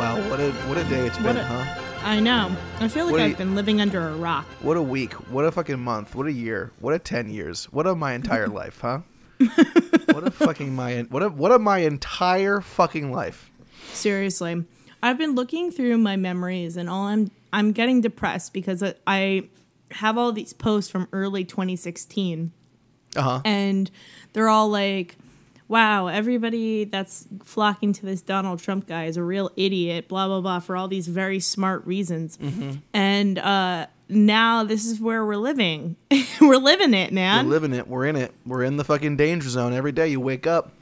Wow, what a what a day it's been, a- huh? I know. I feel like What do I've you- been living under a rock. What a week. What a fucking month. What a year. What a ten years. What a my entire life, huh? what a fucking my what a what a my entire fucking life. Seriously. I've been looking through my memories and all I'm I'm getting depressed because I- I have all these posts from early 2016 Uh huh. and they're all like wow everybody that's flocking to this donald trump guy is a real idiot blah blah blah for all these very smart reasons and uh now this is where we're living we're living it man. We're living it. We're in it. We're in the fucking danger zone every day. You wake up,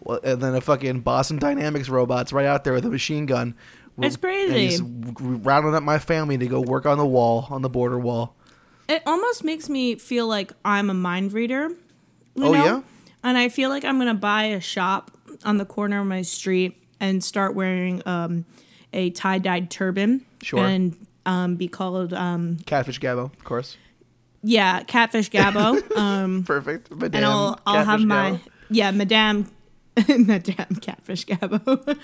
well, and then a fucking Boston Dynamics robot's right out there with a machine gun. It's And crazy. he's rounding up my family to go work on the wall, on the border wall. it almost makes me feel like i'm a mind reader you Oh, know? yeah? And i feel like i'm gonna buy a shop on the corner of my street and start wearing um a tie-dyed turban Sure. and um, be called um, Catfish Gabbo, of course. yeah catfish gabbo um, Perfect. Madame and I'll I'll have my Gabbo. yeah, Madame Madame Catfish Gabbo.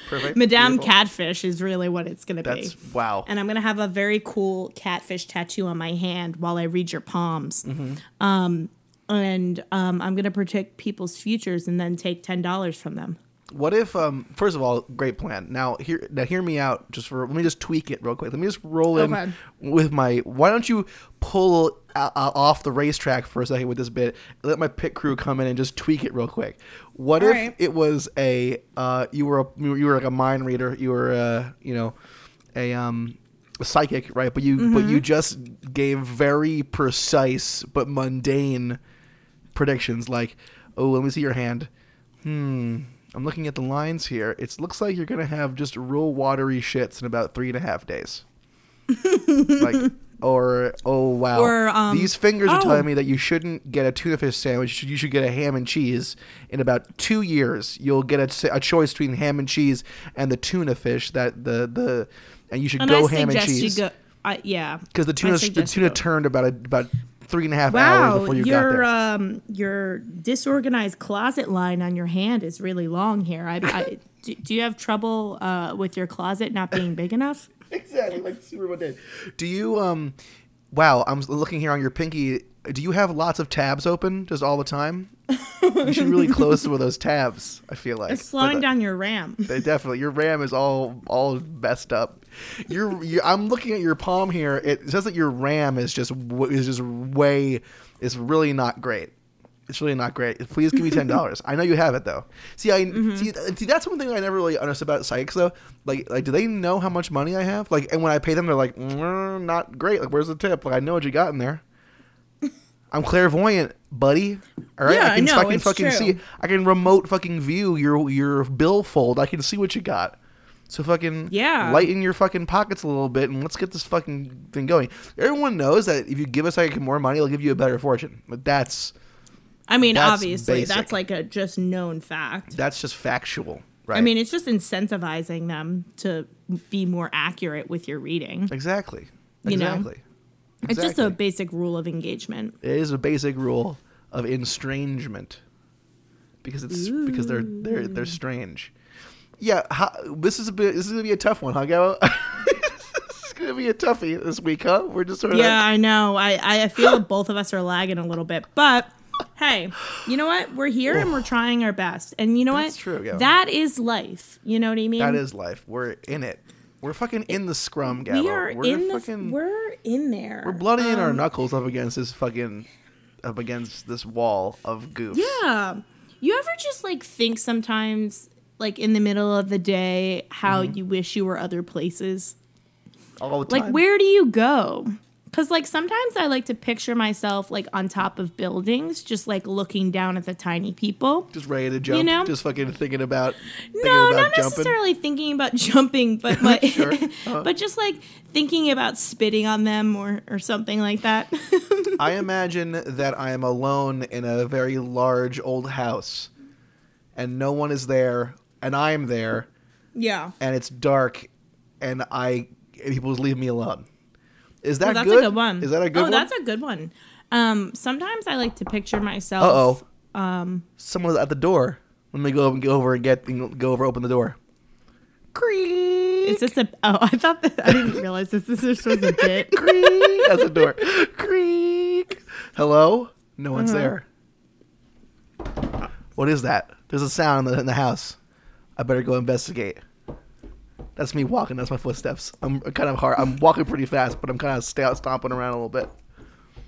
Perfect. Madame Beautiful. Catfish is really what it's gonna That's be. wow. And I'm gonna have a very cool catfish tattoo on my hand while I read your palms. Mm-hmm. Um, and um, I'm gonna protect people's futures and then take ten dollars from them. What if, um, first of all, great plan. Now, hear now, hear me out. Just for let me just tweak it real quick. Let me just roll in Okay. with my. Why don't you pull uh, off the racetrack for a second with this bit? Let my pit crew come in and just tweak it real quick. What All if right. it was a uh, you were a, you were like a mind reader. You were uh, you know a um psychic, right? But you but Mm-hmm. you just gave very precise but mundane predictions like, oh, let me see your hand. Hmm. I'm looking at the lines here. It looks like you're gonna have just real watery shits in about three and a half days. like, or oh wow, Or, um, these fingers are oh. telling me that you shouldn't get a tuna fish sandwich. You should, get a ham and cheese. In about two years, you'll get a, a choice between ham and cheese and the tuna fish. That the the and you should And go I ham and cheese you go. I, yeah, because the tuna the tuna turned about a, about three and a half hours Wow, before you got your there. um your disorganized closet line on your hand is really long here. I, I do, do you have trouble uh, with your closet not being big enough? exactly like Superman did. Do you um? Wow, I'm looking here on your pinky. Do you have lots of tabs open just all the time? you should really close some of those tabs. I feel like It's slowing But, uh, down your RAM. They definitely. Your RAM is all all messed up. You're, you I'm looking at your palm here. It says that your RAM is just is just way is really not great. It's really not great. Please give me ten dollars. I know you have it though. See, I Mm-hmm. see, see. That's one thing I never really understood about psychics though. Like, like, do they know how much money I have? Like, and when I pay them, they're like, mm, not great. Like, where's the tip? Like, I know what you got in there. I'm clairvoyant, buddy. All right, Yeah, I can know, fucking it's fucking true. see. I can remote fucking view your your billfold. I can see what you got. So fucking Yeah. lighten your fucking pockets a little bit and let's get this fucking thing going. Everyone knows that if you give us like more money, it'll give you a better fortune. But that's I mean, That's obviously, basic. that's like a just known fact. that's just factual, right? I mean, it's just incentivizing them to be more accurate with your reading. exactly, You know? exactly. It's just a basic rule of engagement. It is a basic rule of estrangement because it's because they're they're they're strange. Yeah, how, this is a bit. This is gonna be a tough one, huh, Gabo? this is gonna be a toughie this week, huh? We're just sort of Yeah, I know. I, I feel both of us are lagging a little bit. But hey, you know what? We're here and we're trying our best. And you know That's what? true, yeah. That is life. You know what I mean? that is life. We're in it. We're fucking in the scrum, Gabo. we are we're in the fucking. we're in there. we're bloody in our Um, knuckles up against this fucking up against this wall of goofs. Yeah. You ever just like think sometimes like in the middle of the day how Mm-hmm. you wish you were other places? all the time. Like where do you go? Cuz like sometimes I like to picture myself like on top of buildings just like looking down at the tiny people. Just ready to jump. You know? Just fucking thinking about. Thinking No, about not jumping. necessarily thinking about jumping, but my, Sure. Uh-huh. but just like thinking about spitting on them or or something like that. I imagine that I am alone in a very large old house, and no one is there, and I am there, yeah. and it's dark, and I people leave me alone. Is that Well, that's good? a good one. Is that a good oh, one? that's a good one. Um, sometimes I like to picture myself. Oh. Um, Someone's at the door. Let me go up and go over and get go over open the door. Creak. Is this a? Oh, I thought that I didn't realize this. This was a bit. Creak. That's the door. Creak. Hello? No one's Uh-huh. there. What is that? There's a sound in the, in the house. I better go investigate. That's me walking. That's my footsteps. I'm kind of hard. I'm walking pretty fast, but I'm kind of st- stomping around a little bit.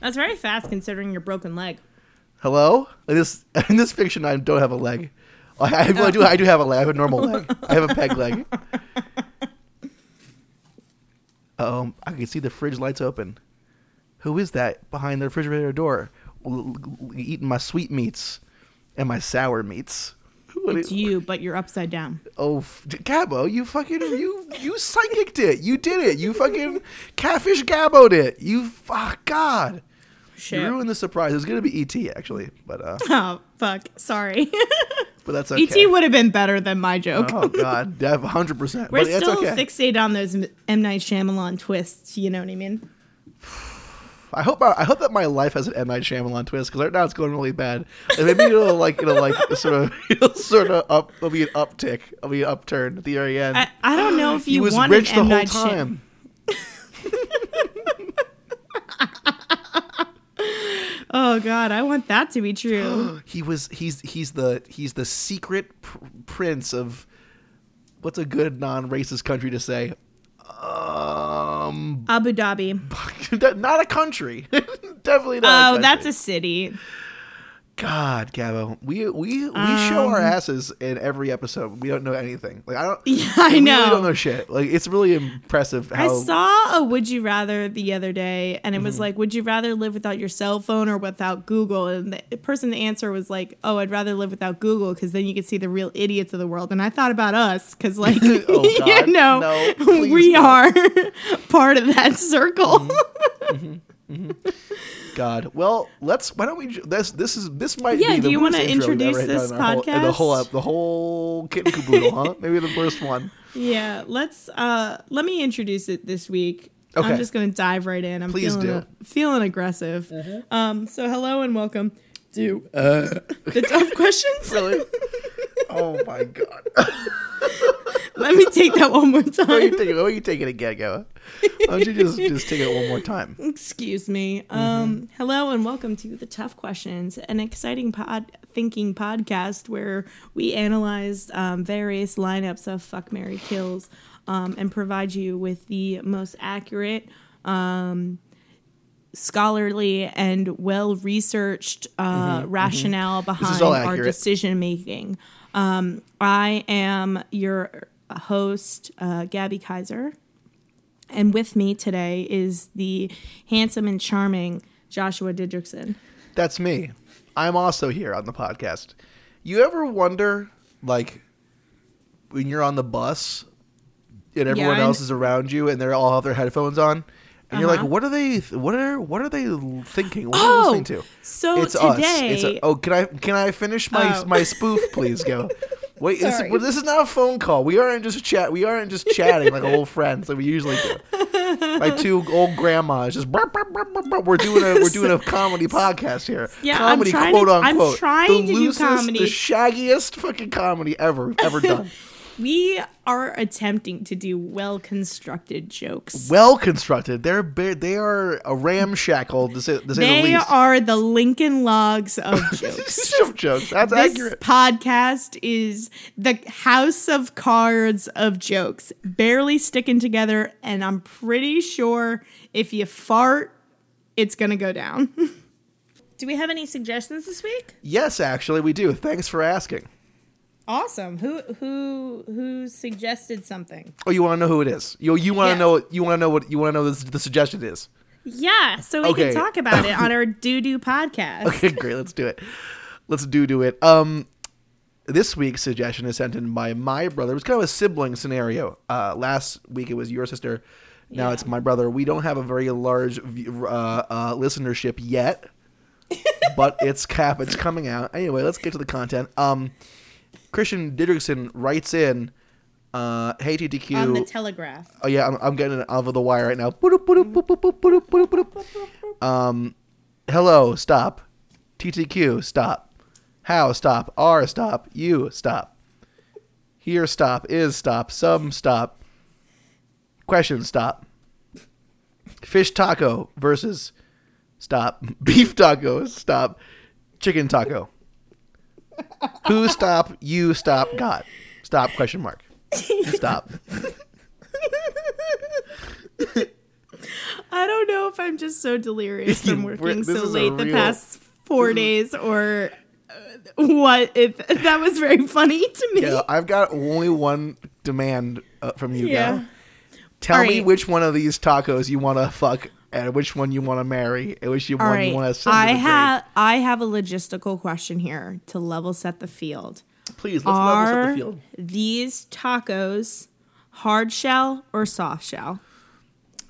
That's very fast considering your broken leg. Hello? In this in this fiction, I don't have a leg. I, I, I do. I do have a leg. I have a normal leg. I have a peg leg. Um, I can see the fridge lights open. Who is that behind the refrigerator door, eating my sweet meats and my sour meats? It's is- you, but you're upside down. Oh, Gabbo, you fucking you you psychicked it. You did it. You fucking catfish Gabboed it. You fuck God. Shit. You ruined the surprise. It was gonna be ET actually, but uh, Oh fuck! Sorry. but that's okay. ET would have been better than my joke. Oh God, hundred percent. We're But still okay. fixated on those M Night Shyamalan twists. You know what I mean? I hope I, hope that my life has an M Night Shyamalan twist because right now it's going really bad. And maybe it'll like it'll like sort of it'll sort of up. It'll be an uptick. It'll be an upturn at the very end. I, I don't know if he you was want rich an the M whole Night Shy- time. Oh god, I want that to be true. he was he's he's the he's the secret pr- prince of what's a good non-racist country to say um Abu Dhabi. not a country definitely not Oh, a that's a city. God gabo we we we show our Um, asses in every episode we don't know anything like i don't Yeah, I we know. really don't know shit like it's really impressive I saw a would you rather the other day and it Mm-hmm. was like would you rather live without your cell phone or without Google and the person the answer was like oh I'd rather live without Google cuz then you could see the real idiots of the world and I thought about us cuz like Oh, God, you know no, please we don't. are part of that circle. Mm-hmm. God. Well, let's. Why don't we? This this is this might Yeah, be do you wanna introduce ever this in our whole- in the whole podcast? the whole kit and caboodle, huh? Maybe the first one. yeah, let's uh let me introduce it this week. Okay. I'm just going to dive right in. I'm Please feeling do. A- feeling aggressive. Um so hello and welcome to uh the tough questions. Really? oh my God. Let me take that one more Why are you time. taking? Why are you taking it again, Go? Why don't you just just take it one more time? Excuse me. Mm-hmm. Um, hello and welcome to the Tough Questions, an exciting pod thinking podcast where we analyze um, various lineups of fuck marry kills um, and provide you with the most accurate, um, scholarly, and well researched uh, rationale Mm-hmm. is behind our decision making. Um, I am your host, uh, Gabby Kaiser. And with me today is the handsome and charming Joshua Didrikson. That's me. I'm also here on the podcast. You ever wonder, like, when you're on the bus and everyone Yeah, else is around you and they're all have their headphones on, and you're like, Uh-huh. what are they? What are what are they thinking? What are Oh, they listening to? so it's us. today- It's a, oh, can I can I finish my Oh. my spoof, please? Go. Wait, this, well, this is not a phone call. We aren't just chat. We aren't just chatting like old friends like we usually do. Like two old grandmas just. We're doing a we're doing a comedy podcast here. Yeah, I'm comedy trying to- quote I'm trying the to do loosest, comedy. the shaggiest fucking comedy ever ever done. We are attempting to do well constructed jokes. well constructed. They're ba- they are a ramshackle to say, to say the They are the Lincoln Logs of jokes. Of jokes. That's this accurate. podcast is the house of cards of jokes, barely sticking together, and I'm pretty sure if you fart, it's gonna go down. do we have any suggestions this week? Yes, actually, we do. Thanks for asking. Awesome. Who who who suggested something? Oh, you want to know who it is? You you want to know what you want to know what you want to know the, the suggestion is. Yeah, so we Okay. can talk about it on our doo doo podcast. Okay, great. Let's do it. Let's do do it. Um, this week's suggestion is sent in by my brother. It was kind of a sibling scenario. Uh, last week it was your sister. Now Yeah. it's my brother. We don't have a very large uh, uh, listenership yet, but it's cap. It's coming out anyway. Let's get to the content. Um, Christian Didrikson writes in, uh, "Hey TTQ." On the Telegraph. Oh yeah, I'm, I'm getting it out of the wire right now. Um, hello, stop. TTQ, stop. How, stop. R, stop. You, stop. Here, stop. Is, stop. Some, stop. Question, stop. Fish taco versus, stop. Beef taco, stop. Chicken taco. Who stop? You stop. God. Stop. Question mark. Stop. I don't know if I'm just so delirious from working so late the real- past four days or uh, what. If that was very funny to me. Yeah, I've got only one demand uh, from you, Yeah. Tell me which one of these tacos you want to fuck and which one you want to marry and which you one right. you want to send I to have I have a logistical question here to level set the field. Please, let's level set the field. these tacos hard shell or soft shell?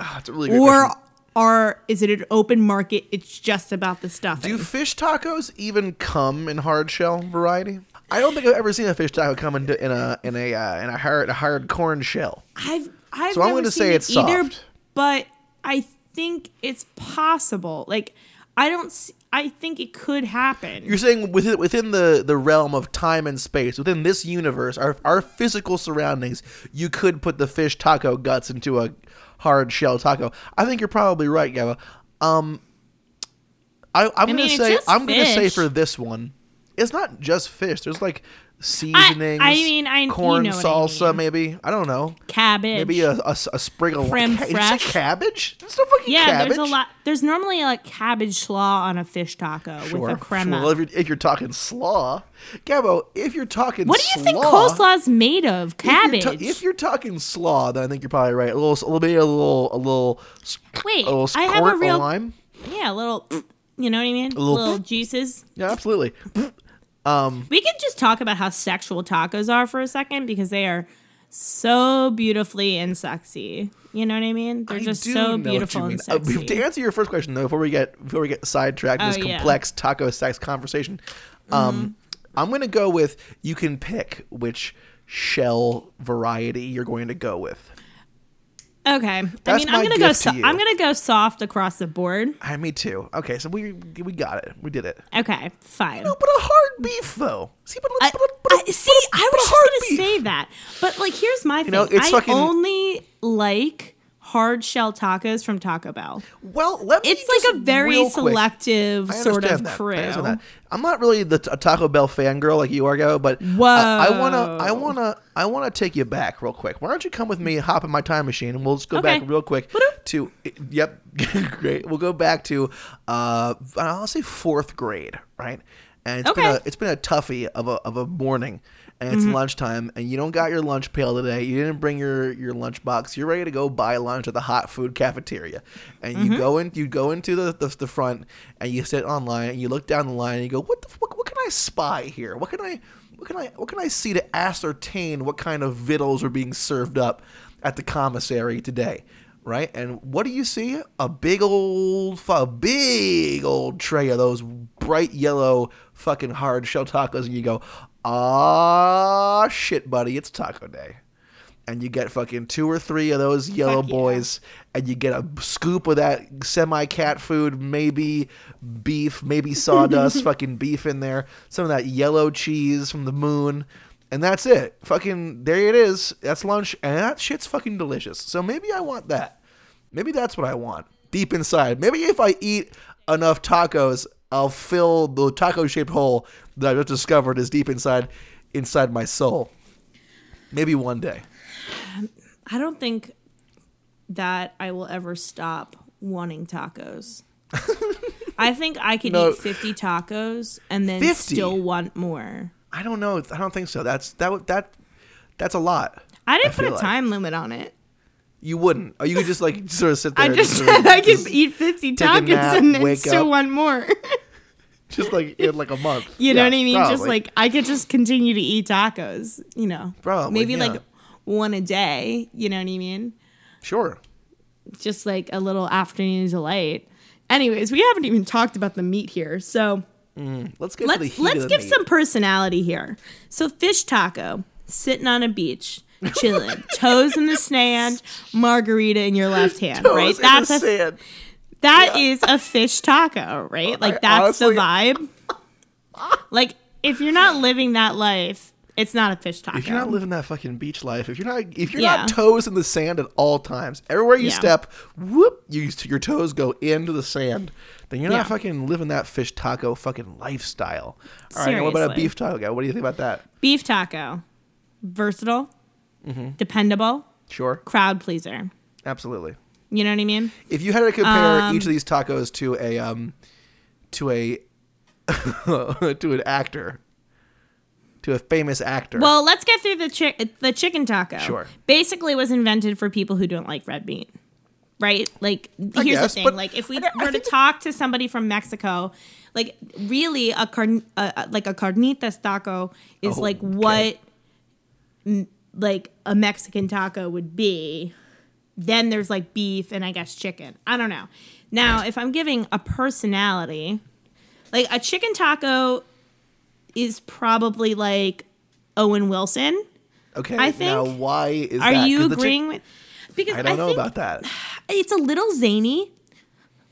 Ah, it's a really good Or question. are is it an open market? It's just about the stuffing. Do fish tacos even come in hard shell variety? I don't think I've ever seen a fish taco come in, in a in a uh, in a hard a hard corn shell. I've I've So I'm never gonna seen say it it's either, soft. but I think it's possible. Like I don't. I think it could happen. You're saying within within the, the realm of time and space, within this universe, our our physical surroundings, you could put the fish taco guts into a hard shell taco. I think you're probably right, Gava. Um, I, I'm mean, gonna say I'm gonna say for this one, it's not just fish. There's like seasonings. I mean, I- you corn know what I salsa, mean. maybe. I don't know. Cabbage. Maybe a, a, a sprig of Creme ca- you say cabbage. It's no fucking yeah, cabbage. there's a lot. There's normally like cabbage slaw on a fish taco with a crema. Well, if you're, if you're talking slaw, Gabo, if you're talking what do you think slaw- coleslaw's made of? if you're Cabbage. ta- If you're, talking slaw, then I think you're probably right. A little, a little, maybe a little, a little, Wait, a little I have a real- lime. yeah, a little. You know what I mean? little- little juices. Yeah, absolutely. We can just talk about how sexual tacos are for a second because they are so beautifully and sexy. You know what I mean? They're I just so know what you beautiful and Uh, sexy. to answer your first question, though, before we get before we get sidetracked in Oh, this yeah. complex taco sex conversation, Mm-hmm. um, I'm gonna go with you can pick which shell variety you're going to go with. Okay, I mean, I'm gonna go. So- I'm gonna go soft across the board. I, me too. Okay, so we we got it. We did it. Okay, fine. No, but a hard beef though. See, but, uh, I, but, but, I- see, I was just gonna beef. say that, but like, here's my thing. know, it's I fucking- only like hard shell tacos from Taco Bell. Well, let me It's like a very selective sort of that. crew. I. I'm not really the t- a Taco Bell fangirl like you are, Go, but I, I wanna, I wanna, I wanna take you back real quick. Why don't you come with me, hop in my time machine, and we'll just go Okay. back real quick to, yep, great. We'll go back to, uh, I'll say fourth grade, right? And it's been a, it's been a toughie of a of a morning. And it's Mm-hmm. lunchtime, and you don't got your lunch pail today. You didn't bring your your lunch box. You're ready to go buy lunch at the hot food cafeteria, and Mm-hmm. you go in. You go into the, the the front, and you sit online, and you look down the line, and you go, "What the what, what can I spy here? What can I what can I what can I see to ascertain what kind of victuals are being served up at the commissary today?" Right, and what do you see? A big old, a big old tray of those bright yellow fucking hard shell tacos, and you go, ah, shit, buddy, it's taco day. And you get fucking two or three of those yellow Fuck yeah. boys, and you get a scoop of that semi cat food, maybe beef, maybe sawdust, fucking beef in there, some of that yellow cheese from the moon, and that's it. Fucking, there it is. That's lunch, and that shit's fucking delicious. So maybe I want that. Maybe that's what I want deep inside. Maybe if I eat enough tacos, I'll fill the taco shaped hole that I just discovered is deep inside inside my soul. Maybe one day. I don't think that I will ever stop wanting tacos. I think I could No. eat 50 tacos and then 50? still want more. I don't know. I don't think so. That's that that that's a lot. I didn't I put a like- time limit on it. You wouldn't. Or you could just like sort of sit there. I and just sort of said I could eat 50 tacos nap, and then still up. want more. just like in like a month. You know what I mean? Just like I could just continue to eat tacos, you know. Probably, Maybe yeah. like one a day, you know what I mean? sure. Just like a little afternoon delight. Anyways, we haven't even talked about the meat here. So mm, Let's get let's let's give meat. some personality here. So fish taco, sitting on a beach, chilling, toes in the sand, margarita in your left hand, Toes right? That's the a sand. That is a fish taco, right? Like that's honestly- the vibe. Like if you're not living that life, It's not a fish taco. If you're not living that fucking beach life, if you're not if you're Yeah. not toes in the sand at all times, everywhere you Yeah. step, whoop, you your toes go into the sand, then you're Yeah. not fucking living that fish taco fucking lifestyle. All right, what about a beef taco guy? What do you think about that? Beef taco. Versatile, Mm-hmm. dependable, Sure, crowd pleaser. absolutely. You know what I mean? If you had to compare Um, each of these tacos to a um to a to an actor, to a famous actor. Well, let's get through the chi- the chicken taco. Sure. Basically, was invented for people who don't like red meat. Right? Like, here's guess, the thing. Like, if we I- I were to talk to somebody from Mexico, like, really, a carn, uh, uh, like a carnitas taco is Oh, like okay. what, m- like a Mexican taco would be. Then there's like beef and I guess chicken. I don't know. Now, if I'm giving a personality, like a chicken taco is probably like Owen Wilson. okay, I think- now why is Are that? you the chick- agreeing with? Because I don't know think about that. it's a little zany,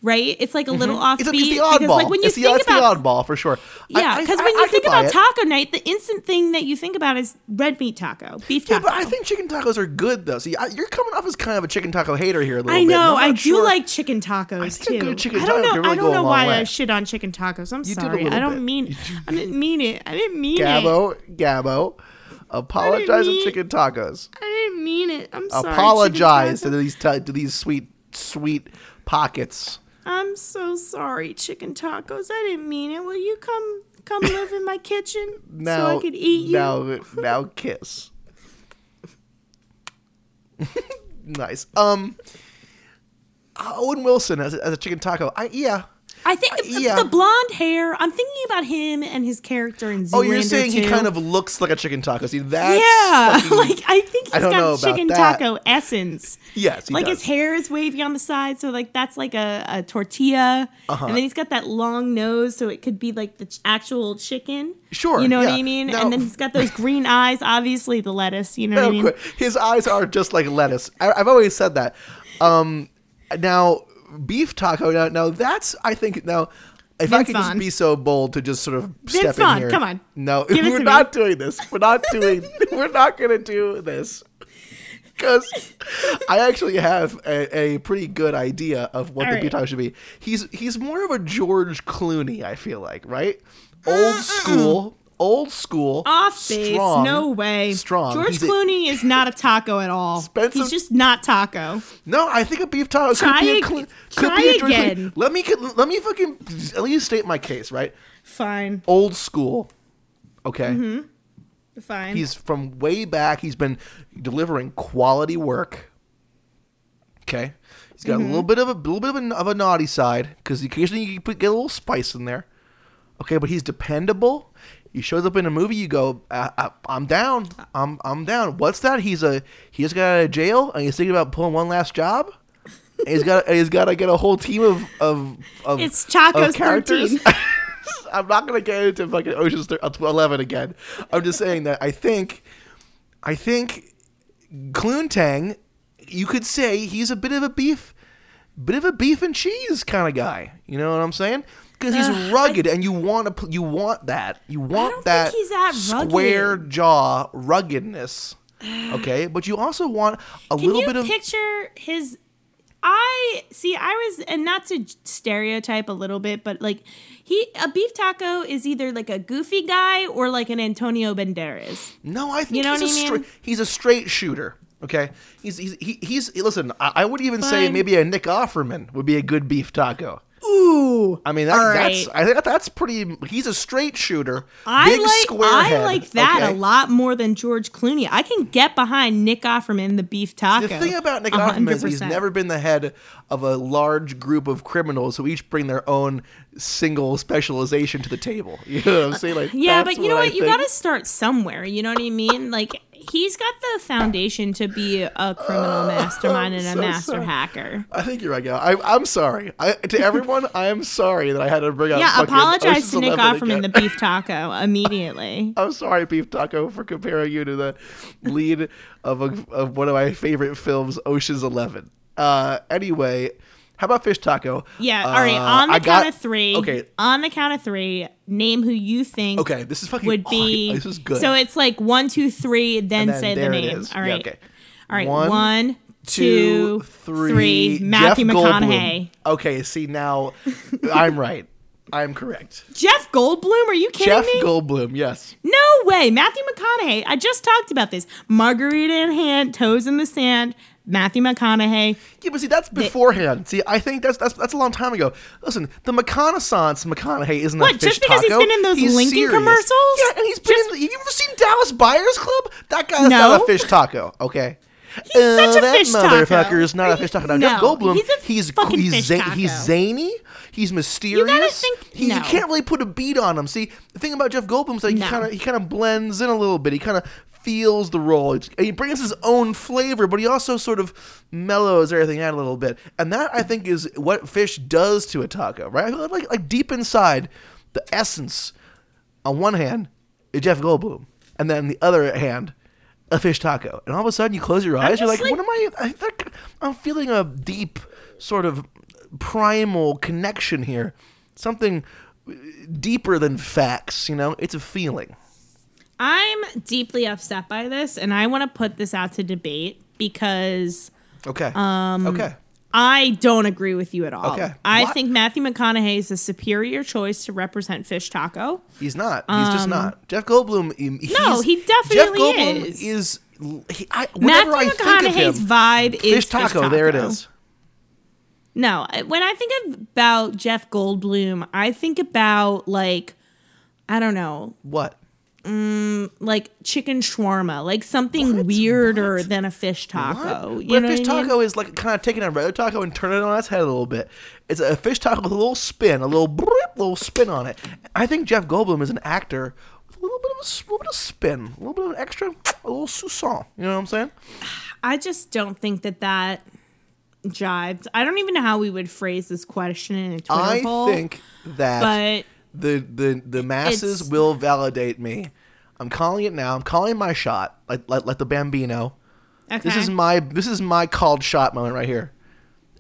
right? It's like a little offbeat. It's, it's the because oddball. like when you it's the, it's about the oddball for sure. Yeah, because when I you could think about taco night, the instant thing that you think about is red meat taco, beef taco. Yeah, but I think chicken tacos are good though. See, I, you're coming off as kind of a chicken taco hater here a little I bit. know. I'm I do sure- like chicken tacos think too. chicken I don't know. really I don't know why way. I shit on chicken tacos. I'm You sorry. I don't bit. mean. I didn't mean it. I didn't mean it. Gabo, Gabo, apologize to chicken tacos. I didn't mean it. I'm sorry. Apologize to these ta- to these sweet sweet pockets. I'm so sorry, chicken tacos. I didn't mean it. Will you come come live in my kitchen Now, so I could eat you? now, now, kiss. nice. Um, Owen Wilson as a, as a chicken taco. I yeah. I think the, yeah. the blonde hair. I'm thinking about him and his character in Zoolander Oh, you're saying he kind of looks like a chicken taco. See, that's yeah, fucking- like I think he's I got chicken that. taco essence. yes, like does. his hair is wavy on the side, so like that's like a, a tortilla, Uh-huh. and then he's got that long nose, so it could be like the ch- actual chicken. Sure, you know what. I mean. Now- and then he's got those green eyes, obviously the lettuce. You know what I mean? quick, His eyes are just like lettuce. I, I've always said that. Um, now beef taco. Now, now that's I think now. If I Vince could just be so bold to just sort of Vince step in Vaughn, here. come on. No, Give it we're to not me. doing this. We're not doing. we're not gonna do this. Because I actually have a, a pretty good idea of what All the right. beef taco should be. He's he's more of a George Clooney. I feel like right, old school, old school, Off base, strong, no way. strong. George He's a- Clooney is not a taco at all. Some- He's just not taco. No, I think a beef taco Try could be a cl- could try be a George Clooney. again. Let me let me fucking at least state my case, right? Fine, Old school. Okay. Mm-hmm. fine. He's from way back. He's been delivering quality work. Okay. He's got Mm-hmm. a little bit of a little bit of a, of a naughty side because occasionally you put, get a little spice in there. Okay, but he's dependable. He shows up in a movie. You go, uh, I'm down. I'm I'm down. What's that? He's a he just got out of jail and he's thinking about pulling one last job. And he's got he's got to get a whole team of of, of It's Chacos of characters. 13. I'm not gonna get into fucking Ocean's uh, 11 again. I'm just saying that I think, I think, Cluntang, you could say he's a bit of a beef, bit of a beef and cheese kind of guy. You know what I'm saying? Because he's Ugh, rugged, and you want to, you want that, you want that that square rugged. jaw ruggedness. Okay, but you also want a Can little bit of picture his? I see. I was, and not to stereotype a little bit, but like he, a beef taco is either like a goofy guy or like an Antonio Banderas. No, I think You know he's, what a I mean? straight, he's a straight shooter. Okay, he's he's he, he's listen. I, I would even say maybe a Nick Offerman would be a good beef taco. Ooh, I mean, that, that's right. I think that's pretty. He's a straight shooter. I big like square I head, like that okay? a lot more than George Clooney. I can get behind Nick Offerman, the beef taco. The thing about Nick A Offerman is he's never been the head of a large group of criminals who each bring their own single specialization to the table. You know what I'm saying? Like, Yeah, but you know I what? You got to start somewhere. You know what I mean? Like he's got the foundation to be a criminal mastermind and a master sorry. hacker. I think you're right, Gal. I, I'm sorry. I, to everyone, I am sorry that I had to bring up. Yeah, apologize to Nick Offerman, again. the beef taco, immediately. I'm sorry, Beef Taco, for comparing you to the lead of a, of one of my favorite films, Ocean's Eleven. Uh, anyway, How about fish taco? Yeah. all right. Uh, On the I count got- of three. Okay. On the count of three, name who you think. Okay. This is fucking. Would oh, be. this is good. So it's like one, two, three, then, then say the there it name. is. All Yeah, right. okay. All right. One, One, two, three. three. Matthew Jeff McConaughey. Goldblum. Okay. See now, I'm right. I'm correct. Jeff Goldblum? Are you kidding me? Jeff me? Goldblum. Yes. No way. Matthew McConaughey. I just talked about this. Margarita in hand, toes in the sand. Matthew McConaughey. Yeah, but see, that's beforehand. See, I think that's that's that's a long time ago. Listen, the McConaissance McConaughey isn't What, a fish taco. What, just because he's taco. been in those Lincoln serious. commercials? Yeah, and he's been. Just- in, have you ever seen Dallas Buyers Club? That guy's No. not a fish taco. Okay. He's such a uh, that fish taco. motherfucker is not a fish taco. Now, Jeff No, Goldblum, he's a he's fucking he's fish za- taco. he's zany. He's mysterious. You think- he, no. You can't really put a beat on him. See, the thing about Jeff Goldblum is like No. he kind of he kind of blends in a little bit. He kind of feels the role. It's- He brings his own flavor, but he also sort of mellows everything out a little bit. And that I think is what fish does to a taco, right? Like like deep inside, the essence, on one hand, is Jeff Goldblum, and then the other hand, a fish taco. And all of a sudden, you close your eyes, you're like, just "What am I? I I'm feeling a deep sort of primal connection here, something deeper than facts. You know, it's a feeling." I'm deeply upset by this, and I want to put this out to debate because Okay. Um. Okay. I don't agree with you at all. Okay. I Why? think Matthew McConaughey is a superior choice to represent Fish Taco. He's not. He's just not. Jeff Goldblum. Um, No, he definitely Jeff Goldblum is. is. he, I, whenever I Matthew think of McConaughey's him, vibe is fish taco, There it is. No, when I think about Jeff Goldblum, I think about like I don't know, What? Mm, like chicken shawarma, like something weirder than a fish taco. What? You but know a fish what I mean? taco is like kind of taking a regular taco and turning it on its head a little bit. It's a fish taco with a little spin, a little brrrt, little spin on it. I think Jeff Goldblum is an actor with a little bit of a little bit of spin, a little bit of an extra, a little sousson. You know what I'm saying? I just don't think that that jives. I don't even know how we would phrase this question in a Twitter I poll. think that but the the the masses It's- will validate me. I'm calling it now. I'm calling my shot, like like, like the Bambino. okay. This is my this is my called shot moment right here.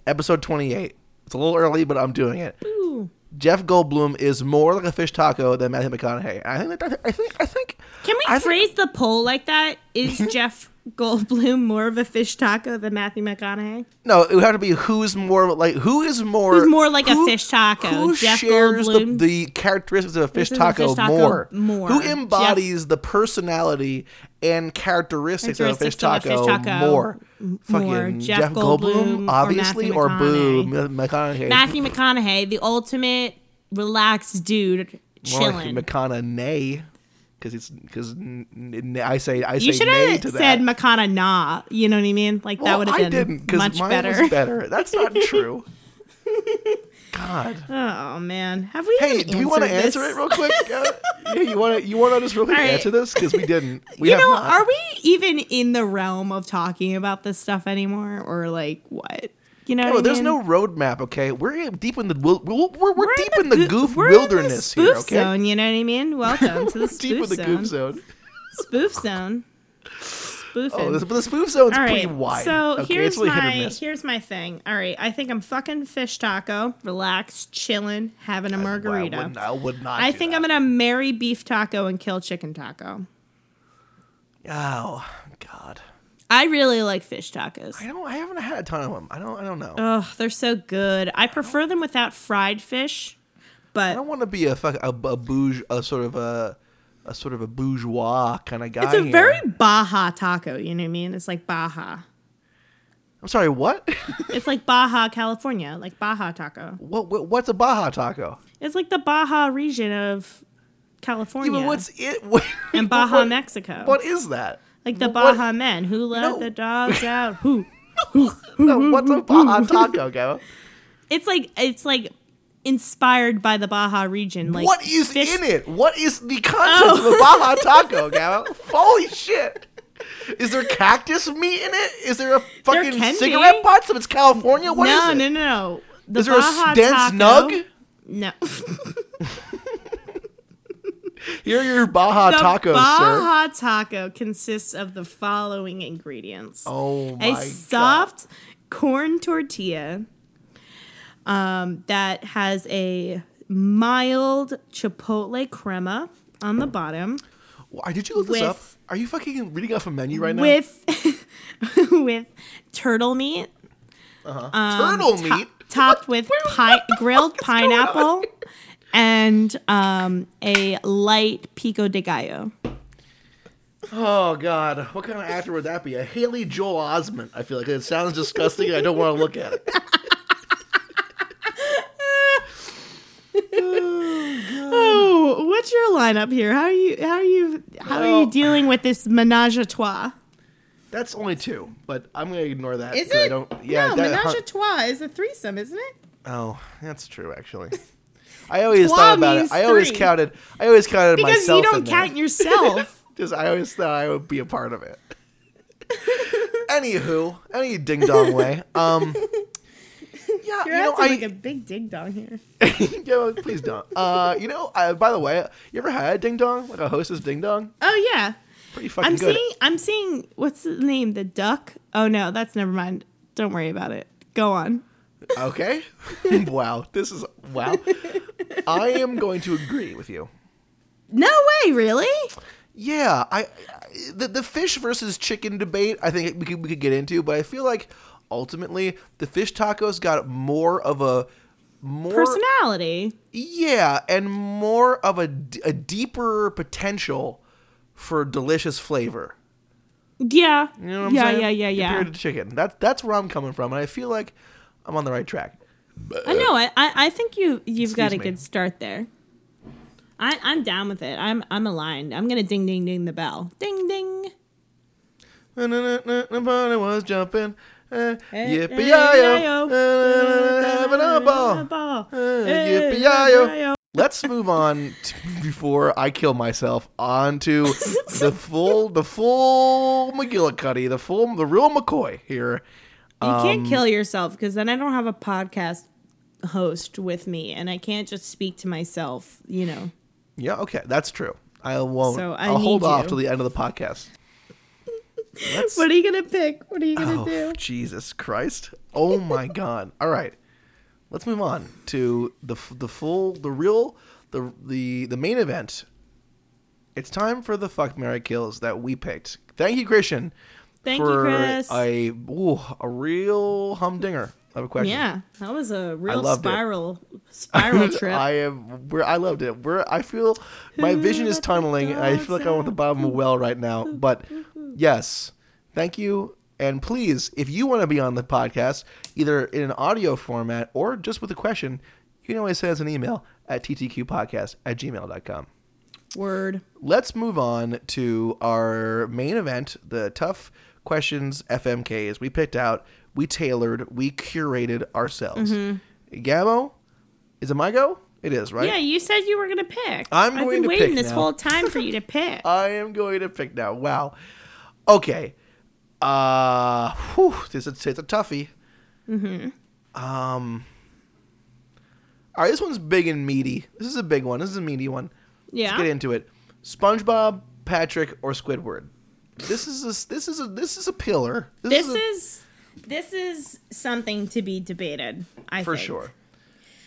Episode 28. It's a little early, but I'm doing it. Ooh. Jeff Goldblum is more like a fish taco than Matthew McConaughey. I think that, I think I think Can we I think- phrase the poll like that? Is Jeff Goldblum more of a fish taco than Matthew McConaughey? no, it would have to be who's more like who is more Who's more like a fish taco, Who Jeff shares the, the characteristics of a fish is a taco, fish taco more? more. Who Jeff- embodies the personality and characteristics, of a fish of a taco, fish taco more? more. Fucking Jeff Jeff, Goldblum Goldblum, or obviously, Matthew or, boo, McConaughey? Matthew McConaughey, the ultimate relaxed dude, chilling. like McConaughey, because it's because I say I say you should have said that. McConaughey. You know what I mean? Like that would have been much better. better. That's not true. God. Oh man, have we? Hey, do we want to answer it real quick? Uh, yeah, you want to you want to just real quick All right. answer this because we didn't. We you know, not. are we even in the realm of talking about this stuff anymore, or like what? You know, there's mean? no roadmap. Okay, we're deep in the we're, we're, we're, deep in the goo- goof we're in the wilderness here. Okay, zone. You know what I mean? Welcome to the spoof deep in the zone. goof zone. Spoof zone. Spoofing. Oh, the spoof zone's All pretty wide. so okay, here's really my here's my thing. All right, I think I'm fucking fish taco, relaxed, chilling, having a margarita. I would, I would not. I think that. I'm gonna marry beef taco and kill chicken taco. Oh I really like fish tacos. I don't. I haven't had a ton of them. I don't. I don't know. Oh, they're so good. I prefer them without fried fish, but I don't want to be a fuck a, a bouge a sort of a a sort of a bourgeois kind of guy. it's a here. very Baja taco. You know what I mean? It's like Baja. I'm sorry. What? It's like Baja, California, like Baja taco. what, what? What's a Baja taco? It's like the Baja region of California Yeah, what's it? What, and Baja, what- Mexico. What is that? Like the what- Baha Men who let No. the dogs out. Who? No, what's a Baja taco, go? It's like it's like inspired by the Baja region. Like what is fish- in it? What is the content of oh. a Baja taco, Gabo? Holy shit! Is there cactus meat in it? Is there a fucking can cigarette be. butts if it's California? What is no, it? no, no, no. The Is there Baja a dense taco, nug? No. Here are your Baja the tacos, sir. Baja taco consists of the following ingredients: Oh my a god! soft corn tortilla, um, that has a mild chipotle crema on the bottom Why did you look this up? Are you fucking reading off a menu right now? with with turtle meat turtle to- meat. topped with pi- grilled pineapple and um, a light pico de gallo. Oh God, what kind of actor would that be? A Haley Joel Osment. I feel like it sounds disgusting. and I don't want to look at it. Oh, what's your lineup here? How are you? How are you? How are you dealing with this menage a trois? That's only two, but I'm gonna ignore that. Is 'cause I it? don't. Yeah. no, that, menage a trois is a threesome, isn't it? oh, that's true. Actually, I always Trois thought about it. I always three. counted. I always counted Because myself. you don't count yourself. Just I always thought I would be a part of it. Anywho, any ding dong way. Um, yeah, You're you know, acting I like a big ding dong here. Yo, please don't. Uh, you know, uh, by the way, you ever had a ding dong, like a hostess ding dong? Oh yeah, Pretty fucking I'm good. seeing. I'm seeing. What's the name? The duck. Oh no, that's never mind. Don't worry about it. Go on. Okay. wow, this is wow. I am going to agree with you. No way, really? Yeah, I, I the the fish versus chicken debate. I think we could we could get into, but I feel like ultimately the fish tacos got more of a more Personality. yeah, and more of a a deeper potential for delicious flavor. Yeah. You know what I'm yeah, saying? yeah, yeah, yeah. Compared to chicken. That's that's where I'm coming from, and I feel like I'm on the right track. I know. I, I I think you you've got a me. good start there. I I'm down with it. I'm I'm aligned. I'm gonna ding ding ding the bell. Ding ding. The party was jumping. Uh, Yippee hey, yo! yo. Having a ball. Ball. Uh, Hey, Yippee yo. Let's move on to, before I kill myself onto the full, the full McGillicuddy, the full, the real McCoy here. You Um, can't kill yourself because then I don't have a podcast host with me, and I can't just speak to myself. You know. Yeah, okay, that's true. I won't. So I will hold need off you. till the end of the podcast. What are you gonna pick? What are you gonna oh, do? Jesus Christ! Oh my God! All right, let's move on to the the full, the real, the the the main event. It's time for the fuck marry kills that we picked. Thank you, Christian. Thank you, Chris. A ooh, a real humdinger of a question. Yeah, that was a real loved it. spiral spiral trip. I am. We're, I loved it. We're. I feel my vision is tunneling, and I feel like I'm at the bottom of a well right now. But yes, thank you, and please, if you want to be on the podcast, either in an audio format or just with a question, you can always send us an email at ttqpodcast at gmail.com. Word. Let's move on to our main event, the tough questions FMKs. We picked out, we tailored, we curated ourselves. Gabo, is it my go? It is, right? Yeah, you said you were gonna pick. I'm I've going been to waiting pick this now. whole time for you to pick. I am going to pick now. Wow. Okay. Uh, whew, this is it's a toughie. Mm-hmm. Um. All right, this one's big and meaty. This is a big one. This is a meaty one. yeah. Let's get into it. SpongeBob, Patrick, or Squidward. This is a, this is a this is a pillar. this a- is this is something to be debated. I for think. sure.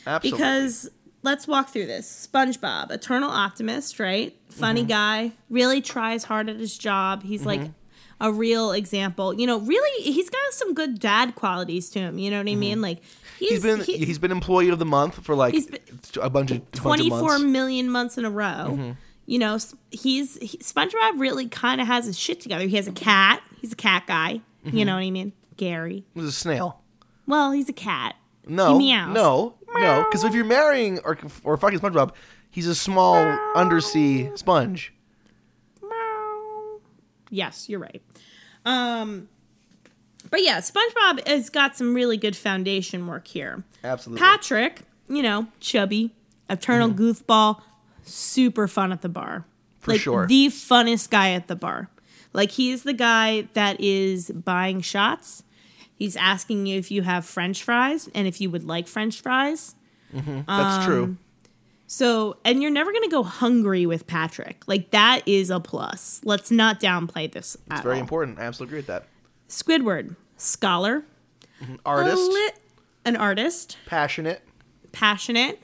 Absolutely. Because let's walk through this. SpongeBob, eternal optimist, right? Funny Mm-hmm. guy, really tries hard at his job. He's like a real example. You know, really, he's got some good dad qualities to him. You know what I mean? Like he's, Mm-hmm. he's been he- he's been employee of the month for like been- a bunch of twenty four million months. months in a row. Mm-hmm. You know, he's he, SpongeBob really kind of has his shit together. He has a cat. He's a cat guy. Mm-hmm. You know what I mean? Gary. Was a snail. Well, he's a cat. No, He meows. no, no. Because if you're marrying or or fucking SpongeBob, he's a small undersea sponge. Meow. Yes, you're right. Um, but yeah, SpongeBob has got some really good foundation work here. Absolutely. Patrick, you know, chubby, eternal goofball, super fun at the bar. Mm-hmm. For like, sure. The funnest guy at the bar. Like he's the guy that is buying shots. He's asking you if you have French fries and if you would like French fries. That's um, true. So, and you're never gonna go hungry with Patrick. Like that is a plus. Let's not downplay this. It's very all. important. I absolutely agree with that. Squidward, scholar, Artist. li- an artist, Passionate, passionate,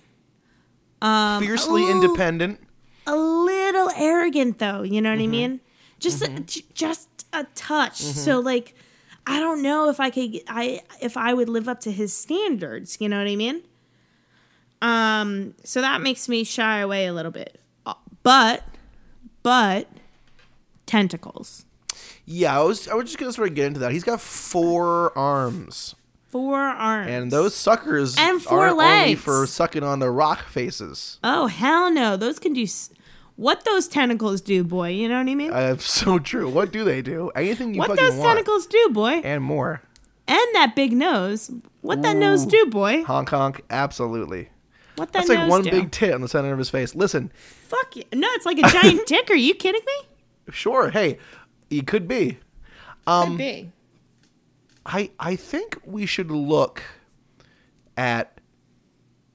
um, fiercely oh, independent. a little arrogant though. You know what I Mm-hmm. mean? Just a, j- just a touch. So like, I don't know if I could. I if I would live up to his standards. You know what I mean? Um. So that makes me shy away a little bit. Uh, But, but, tentacles. Yeah, I was I was just gonna sort of get into that. He's got four arms, Four arms. and those suckers And four aren't only legs. for sucking on the rock faces. Oh hell no! Those can do s- what those tentacles do, boy. You know what I mean? Uh, so true. What do they do? Anything you what fucking those want, tentacles do, boy, and more. and that big nose. What that nose do, boy? Honk honk, absolutely. What that That's like one do? big tit on the center of his face. Listen, Fuck you. No, it's like a giant dick. Are you kidding me? sure, hey, he could be. Um, Could be. I I think we should look at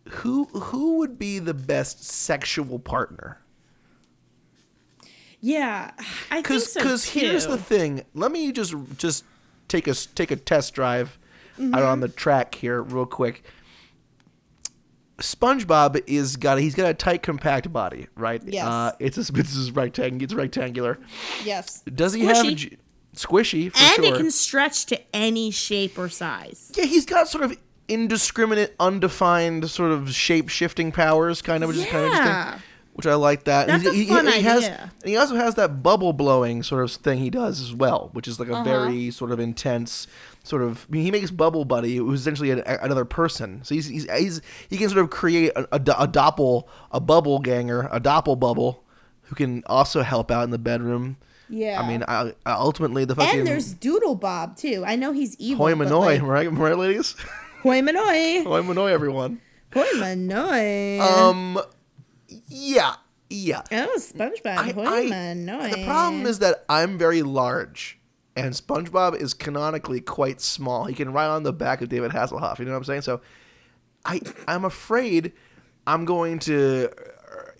who who would be the best sexual partner. Yeah, I think Because so because here's the thing. Let me just just take a take a test drive Mm-hmm. out on the track here real quick. SpongeBob is got a, he's got a tight compact body, right? Yes. Uh, it's a, it's a rectangle. It's rectangular. Yes. Does he have a Squishy. j- squishy for and sure? it can stretch to any shape or size. Yeah, he's got sort of indiscriminate, undefined sort of shape shifting powers, kind of, which is kind of interesting. Which I like that. That's He's- a he, fun he has, idea. he also has that bubble blowing sort of thing he does as well, which is like a Uh-huh. very sort of intense sort of. I mean, he makes Bubble Buddy, who's essentially an, another person. So he's, he's, he's he can sort of create a, a, a doppel, a bubble ganger, a doppel bubble, who can also help out in the bedroom. Yeah. I mean, I, I ultimately the fucking and there's DoodleBob too. I know he's evil. Hoi Manoi, like, right, right, ladies? Hoi Manoi. Hoi Manoi, everyone. Hoi Manoi. Um, yeah, yeah. oh, SpongeBob. I- Hoi I- Manoi. The problem is that I'm very large, and SpongeBob is canonically quite small. He can ride on the back of David Hasselhoff. You know what I'm saying? So, I I'm afraid I'm going to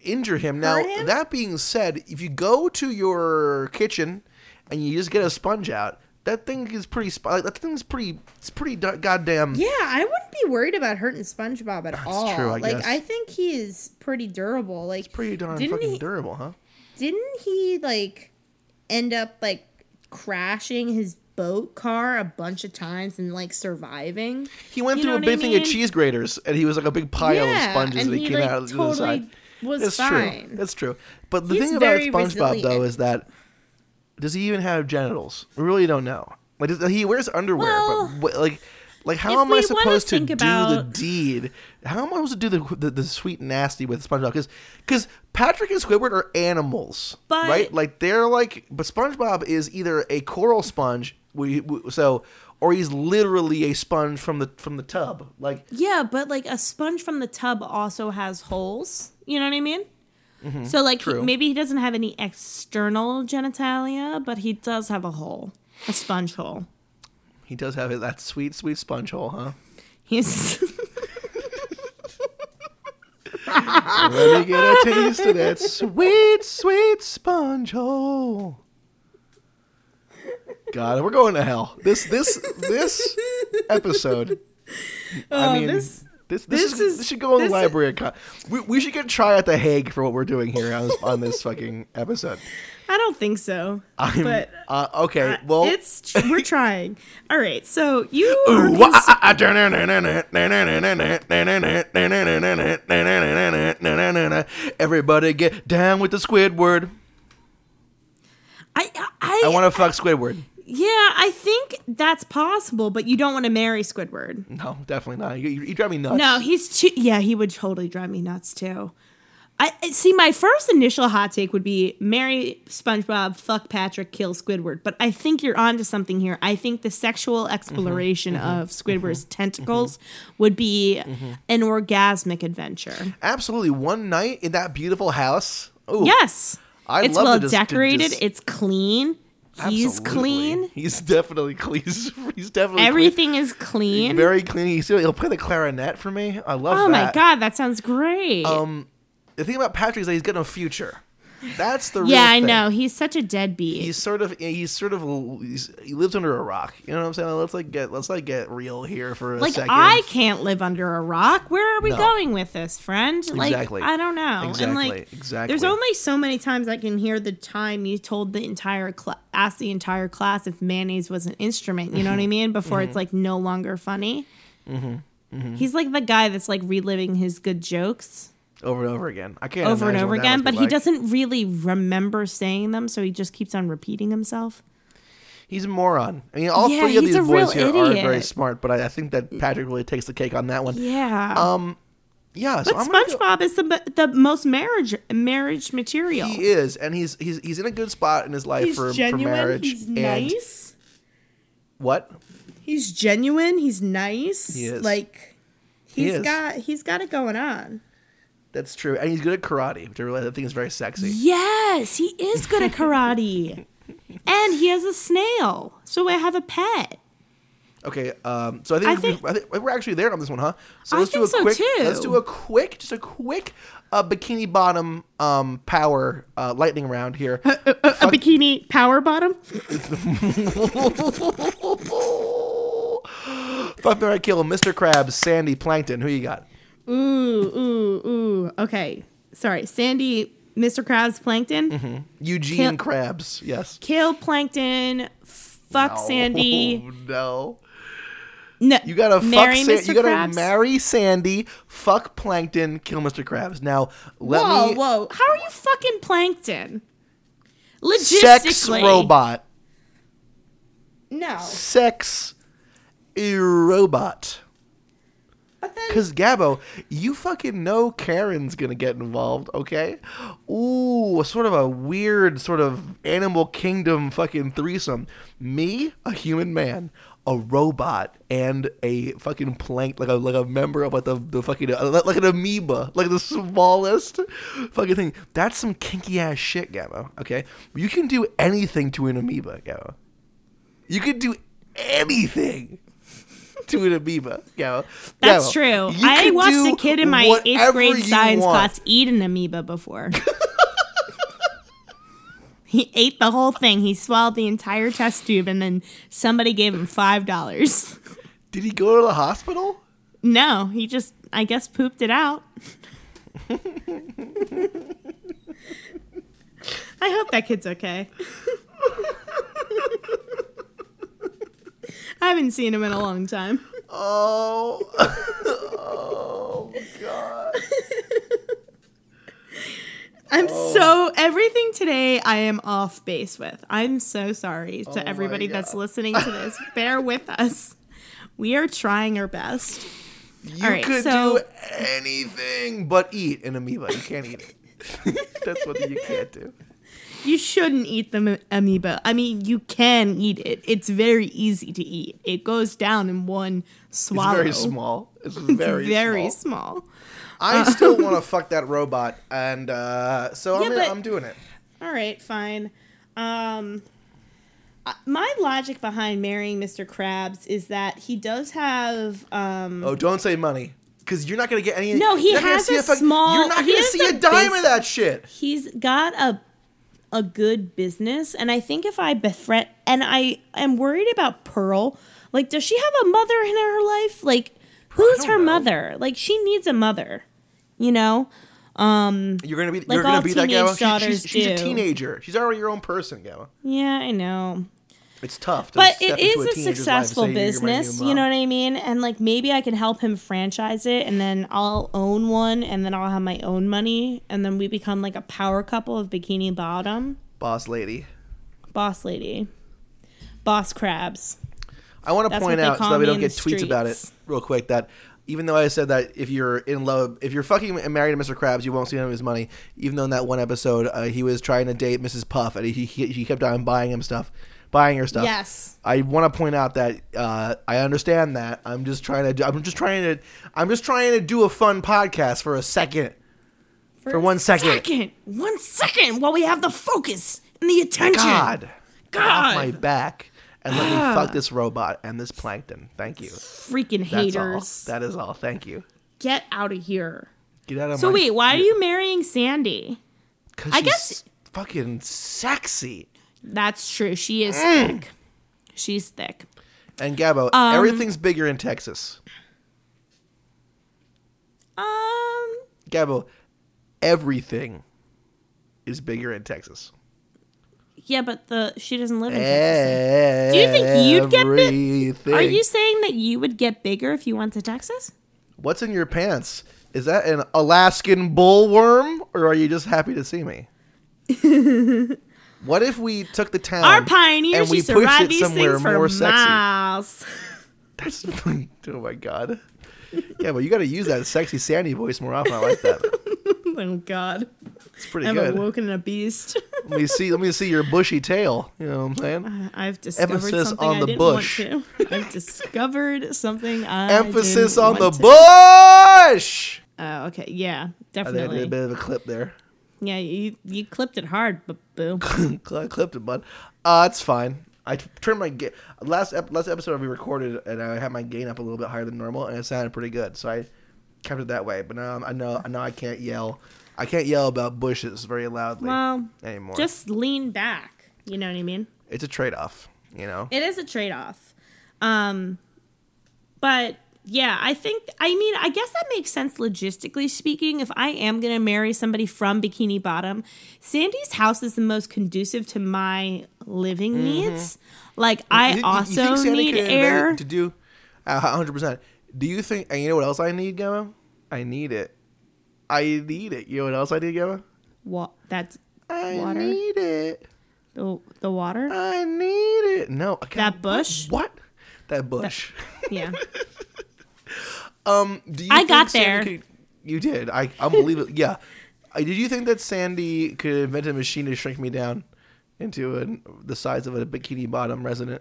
injure him. Now, him? that being said, if you go to your kitchen and you just get a sponge out, that thing is pretty. Like, that thing's pretty. It's pretty goddamn. Yeah, I wouldn't be worried about hurting SpongeBob at all. true, I like guess. I think he is pretty durable. Like Pretty darn fucking he, durable, huh? Didn't he like end up like crashing his boat car a bunch of times and like surviving? He went You through a I big thing of cheese graters, and he was like a big pile of sponges and that he, he, came like, out of the totally side. Was That's fine. true. That's true. But the He's thing about SpongeBob though is that does he even have genitals? We really don't know. Like he wears underwear, Well, but like. Like how am I supposed to do the deed? How am I supposed to do the the, the sweet nasty with SpongeBob? Because Patrick and Squidward are animals, But- right? Like they're like, but SpongeBob is either a coral sponge, we, we, so, or he's literally a sponge from the from the tub. Like Yeah, but like a sponge from the tub also has holes. You know what I mean? So like he- Mm-hmm. Maybe he doesn't have any external genitalia, but he does have a hole, a sponge hole. He does have that sweet, sweet sponge hole, huh? He's Let me get a taste of that sweet, sweet sponge hole. God, we're going to hell. This, this, this episode. I Oh, mean, this- this, this, this is, is- this should go in the library. of we, we should get try at the Hague for what we're doing here on this, on this fucking episode. I don't think so. I'm, but uh, okay, uh, well, it's we're trying. All right, so you are Ooh, cons- wah, ah, ah, Everybody get down with the Squidward. I I, I want to fuck Squidward. Yeah, I think that's possible, but you don't want to marry Squidward. No, definitely not. You, you, you drive me nuts. No, he's too. Yeah, he would totally drive me nuts too. I I- see. My first initial hot take would be marry SpongeBob, fuck Patrick, kill Squidward. But I think you're onto something here. I think the sexual mm-hmm, exploration mm-hmm, of Squidward's mm-hmm, tentacles would be an orgasmic adventure. Absolutely. One night in that beautiful house. Ooh, Yes, I'd it's love well to decorated. just- It's clean. He's absolutely. clean. He's definitely clean. He's, he's definitely clean. Everything is clean. Very clean. He's, he'll play the clarinet for me. I love that. oh that. my god, that sounds great. Um, the thing about Patrick is that he's got no future. That's the real yeah, I thing. know. He's such a deadbeat. He's sort of he's sort of he's, he lives under a rock. You know what I'm saying? Let's like get let's like get real here for a like second. I can't live under a rock. Where are we No. going with this, friend? Like Exactly. I don't know. Exactly, And like exactly. there's only so many times I can hear the time you told the entire class, asked the entire class if mayonnaise was an instrument. You know Mm-hmm. what I mm-hmm. mean? Before it's mm-hmm. like no longer funny. Mm-hmm. He's like the guy that's like reliving his good jokes over and over again. I can't over and over again, but be he doesn't really remember saying them, so he just keeps on repeating himself. He's a moron. I mean, all Yeah, three of he's these boys here are very smart, but I, I think that Patrick really takes the cake on that one. Yeah. Um, yeah. So but I'm gonna go- SpongeBob is the the most marriage marriage material. He is, and he's he's he's in a good spot in his life He's for, genuine. for marriage. He's nice. what? He's genuine. He's nice. He is. Like He he's is. got he's got it going on. That's true, and he's good at karate, which I really I think is very sexy. Yes, he is good at karate. and he has a snail. So I have a pet. Okay, um, so I think, I think- I think we're actually there on this one, huh? So I let's do a think so, quick. too. Let's do a quick, just a quick, uh, bikini bottom um, power uh, lightning round here. A, a bikini power bottom. Fuck Marry Kill, Mr. Krabs, Sandy, Plankton. Who you got? Ooh, ooh, ooh. Okay. Sorry. Sandy, Mr. Krabs, Plankton. Mm-hmm. Eugene Kill- Krabs. Yes. Kill Plankton. Fuck Sandy. Oh, no. No. You gotta marry fuck. Sa- you gotta Krabs? marry Sandy. Fuck Plankton. Kill Mr. Krabs. Now let whoa, me. whoa. How are you fucking Plankton? Logistically, Sex robot. No. Sex robot. But then Cause Gabbo, you fucking know Karen's gonna get involved, okay? Ooh, sort of a weird sort of animal kingdom fucking threesome. Me, a human man, a robot, and a fucking plank like a like a member of like the, the fucking uh, like an amoeba, like the smallest fucking thing. That's some kinky ass shit, Gabbo. Okay, you can do anything to an amoeba, Gabbo. You can do anything to an amoeba, Gabbo. That's Gabbo, true. I watched a kid in my eighth grade science want. class eat an amoeba before. he ate the whole thing. He swallowed the entire test tube, and then somebody gave him five dollars. Did he go to the hospital? No, he just, I guess, pooped it out. I hope that kid's okay. I haven't seen him in a long time. Oh, oh God! I'm Oh. so everything today I am off base with. I'm so sorry to Oh everybody that's listening to this. Bear with us. We are trying our best. You All right, could so- do anything but eat an amoeba. You can't eat it. That's what you can't do. You shouldn't eat the amoeba. I mean, you can eat it. It's very easy to eat. It goes down in one It's swallow. very small. It's It's very, very small. small. I still want to fuck that robot, and uh, so Yeah, I'm, but- I'm doing it. All right, fine. Um, uh, my logic behind marrying Mr. Krabs is that he does have um, Oh, don't say money, because you're not gonna get any. No, he you're not gonna has a fuck- small- You're not gonna see a a dime of that shit. he's got a a good business and i think if i befriend and i am worried about pearl like does she have a mother in her life like who's her know. mother like she needs a mother you know um You're gonna be. Like you're gonna be that Gabba. She- she's, she's a teenager. She's already your own person, Gabba. yeah i know It's tough. To but it is a and successful say, "You're my new business you know what i mean and like maybe i can help him franchise it and then i'll own one and then i'll have my own money and then we become like a power couple of bikini bottom Boss lady. boss lady boss crabs I want to point out so that we don't get tweets about it real quick that even though I said that if you're in love, if you're fucking married to Mr. Krabs, you won't see none of his money. Even though in that one episode uh, he was trying to date Mrs. Puff and he, he he kept on buying him stuff, buying your stuff. yes I want to point out that uh, I understand that. I'm just trying to. do- I'm just trying to. I'm just trying to do a fun podcast for a second. For one second. second one second while we have the focus and the attention God, get off my back and let me fuck this robot and this plankton. Thank you. freaking That's haters all. That is all. Thank you. get out of here Get out of so my. So wait why are you marrying sandy 'cause I she's- guess fucking sexy. That's true. She is Mm. thick. She's thick. And Gabo, Um, everything's bigger in Texas. Um, Gabo, everything is bigger in Texas. yeah, but the she doesn't live in Texas. Do you think you'd get big? Are you saying that you would get bigger if you went to Texas? What's in your pants? Is that an Alaskan bullworm, or are you just happy to see me? what if we took the town Our pioneers and we used to pushed ride it these somewhere things for more sexy? miles. That's oh my god. Yeah, but you got to use that sexy Sandy voice more often. I like that. oh God, It's pretty I'm good. awoken a beast. Let me see. Let me see your bushy tail. You know what I'm saying? Uh, I've discovered Emphasis something on I the didn't bush. want to. I've discovered something I Emphasis on the to. bush. Oh, okay, yeah, think I did a bit of a clip there. Yeah, you you clipped it hard, but boo. I clipped it, bud. Uh, it's fine. I t- turned my ga- last ep- last episode we recorded, and I had my gain up a little bit higher than normal, and it sounded pretty good. So I kept it that way. But now I know I know I can't yell. I can't yell about bushes very loudly Well, anymore. just lean back. You know what I mean? it's a trade off, you know. It is a trade off. Um, but yeah, I think, I mean, I guess that makes sense logistically speaking. If I am going to marry somebody from Bikini Bottom, Sandy's house is the most conducive to my living mm-hmm. needs. Like, I You- you- you also Sandy need air. to do uh, hundred percent. Do you think? And you know what else I need, Gemma? I need it. I need it. You know what else I need, Gemma? What? that's I Water? need it. the, the water. I need it. No, I That bush? What? That bush. Yeah. um, do you? I got there. Could, you did. I unbelievable. yeah. Uh, Did you think that Sandy could invent a machine to shrink me down into an, the size of a bikini bottom resident?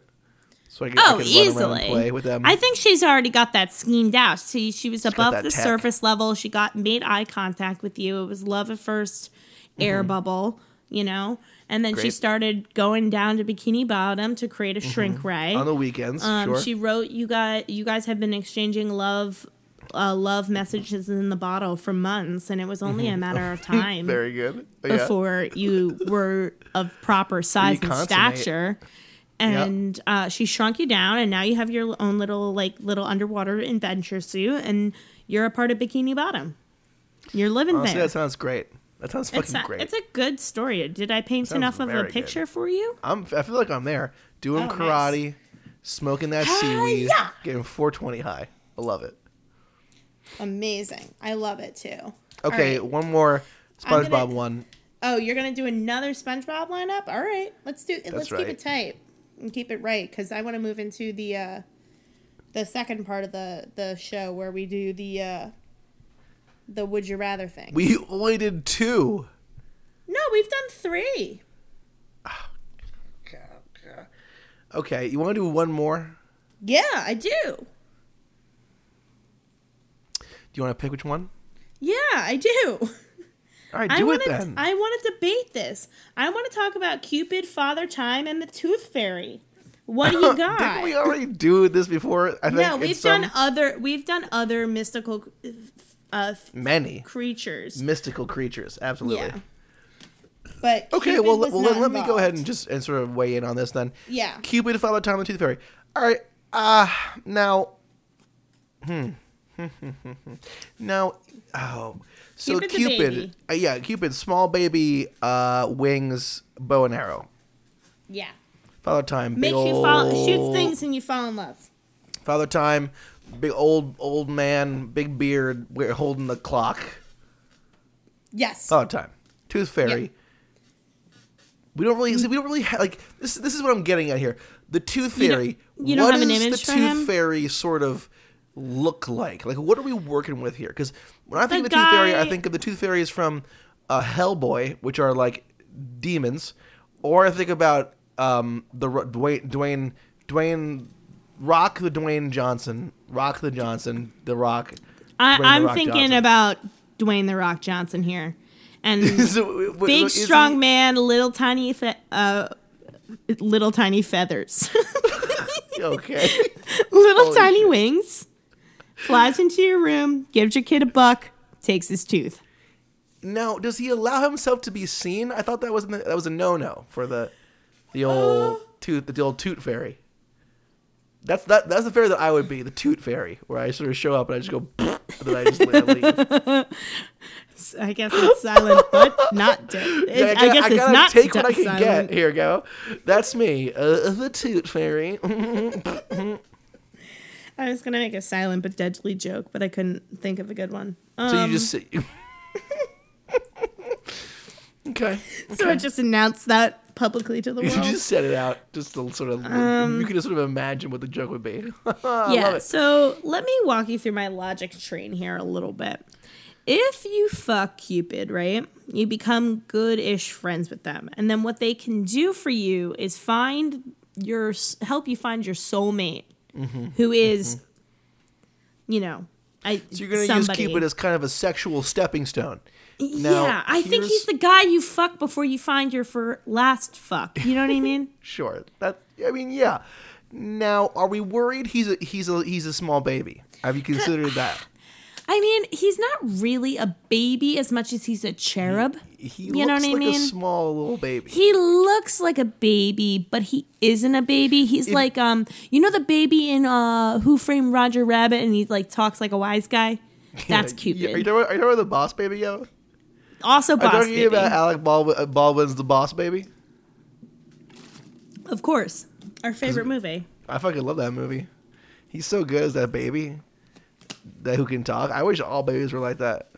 So I could, I Oh, could run and easily. play with them. I think she's already got that schemed out. See, she was got above the tech. surface level. She got made eye contact with you. It was love at first air bubble, you know. And then she Mm-hmm. Great. Mm-hmm. started going down to Bikini Bottom to create a shrink ray. on the weekends. Um, sure. She wrote you got you guys have been exchanging love uh, love messages in the bottle for months, and it was only a matter of time Mm-hmm. Very good. Yeah. before you were of proper size and stature. And uh, she shrunk you down, and now you have your own little like little underwater adventure suit, and you're a part of Bikini Bottom. You're living Honestly, there. that sounds great. That sounds fucking It's a, great. it's a good story. Did I paint Sounds enough of a very good. picture for you? I'm. I feel like I'm there doing Oh, nice. karate, smoking that seaweed, getting 420 high. I love it. Amazing. I love it too. Okay, one more SpongeBob gonna- one. Oh, you're gonna do another SpongeBob lineup? All right, let's do. let's keep it tight and keep it right because I want to move into the uh, the second part of the the show where we do the uh, the would you rather thing. We only did two. no, we've done three. Okay, you want to do one more? Yeah, I do. Do you want to pick which one? Yeah, I do. All right, I do want it to. then. I want to debate this. I want to talk about Cupid, Father Time, and the Tooth Fairy. What do you got? Didn't we already do this before? I think no, we've some- done other. We've done other mystical uh, many creatures. mystical creatures. Absolutely. Yeah. But Okay, Cupid well, well not let me go ahead and just and sort of weigh in on this then. Yeah. Cupid, Father Time, and Tooth Fairy. All right. Uh now. Hmm. now, oh, so Cupid's Cupid, uh, yeah, Cupid, small baby, uh, wings, bow and arrow. Yeah. Father Time, big Makes you old, fall shoots things and you fall in love. Father Time, big old old man, big beard, we're holding the clock. Yes. Father Time, Tooth Fairy. We don't really see. We don't really ha- like this. This is what I'm getting at here. The Tooth You don't- Fairy. you don't what have an image the Tooth him? Fairy sort of look like? Like, what are we working with here? Because when I think The of the Tooth Fairy, I think of the Tooth Fairies from uh, Hellboy, which are like demons, or I think about um, the Dwayne Dwayne Dwayne Rock the Dwayne Johnson, Rock the Johnson, the Rock. I, Dwayne The I'm Rock thinking Johnson. about Dwayne the Rock Johnson here, and So, big is he- strong man, little tiny fe- uh, little tiny feathers, Okay. little Holy tiny shit. wings, flies into your room, gives your kid a buck, takes his tooth. Now, does he allow himself to be seen? I thought that was that was a no no for the the old Uh. toot the old toot fairy. That's that that's the fairy that I would be, the toot fairy, where I sort of show up and I just go and then I just leave. I guess it's silent, but not dead. Yeah, I, gotta- guess it's gotta not take what I can silent. get. Here go. That's me, uh, the toot fairy. I was gonna make a silent but deadly joke, but I couldn't think of a good one. Um, so you just sit. okay. so I just announced that publicly to the world. You just set it out, just to sort of. you can just sort of imagine what the joke would be. Yeah. love it. So let me walk you through my logic train here a little bit. If you fuck Cupid, right, you become good-ish friends with them, and then what they can do for you is find your help you find your soulmate, Mm-hmm. who is, you know, I. So you're gonna somebody. use Cupid as kind of a sexual stepping stone. Now, yeah, I think he's the guy you fuck before you find your for last fuck. You know what I mean? Sure. That I mean, yeah. Now, are we worried he's a he's a he's a small baby? Have you considered that? I mean, he's not really a baby as much as he's a cherub. He You looks know what I like a mean? small little baby. He looks like a baby, but he isn't a baby. He's like um, you know the baby in uh Who Framed Roger Rabbit, and he like talks like a wise guy. That's Yeah, Cupid. Are you talking about, are you talking about the boss baby, yo? also, Are boss you talking baby. about Alec Baldwin, uh, Baldwin's the boss baby? of course, our favorite movie. I fucking love that movie. He's so good as that baby that who can talk. I wish all babies were like that.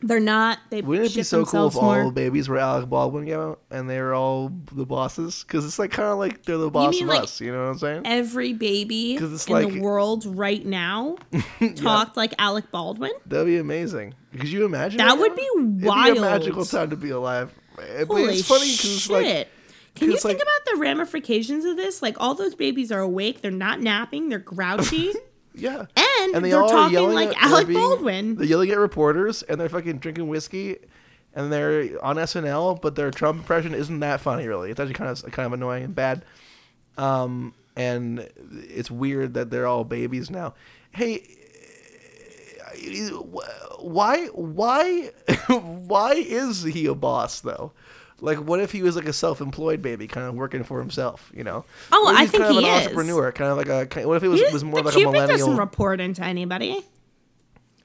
They're not. They Wouldn't it be so cool if more. all babies were Alec Baldwin, yo, and they were all the bosses? Because it's like kind of like they're the boss of like, us. You know what I'm saying? every baby it's in like- the world right now talked like Alec Baldwin. That'd be amazing. Could you imagine? That would be wild. be a magical time to be alive. Holy it's funny because it's like Can you think like- about the ramifications of this? Like all those babies are awake, they're not napping, they're grouchy, yeah, and, and they they're all talking like Alec being- Baldwin. They're yelling at reporters and they're fucking drinking whiskey, and they're on SNL, but their Trump impression isn't that funny really. It's actually kind of kind of annoying and bad. Um, and it's weird that they're all babies now. Hey, why why why is he a boss though? Like, what if he was like a self-employed baby, kind of working for himself? You know? Oh, I he's think kind of he an is. entrepreneur, kind of like a. kind- What if it was He- was more like a millennial? doesn't report into anybody.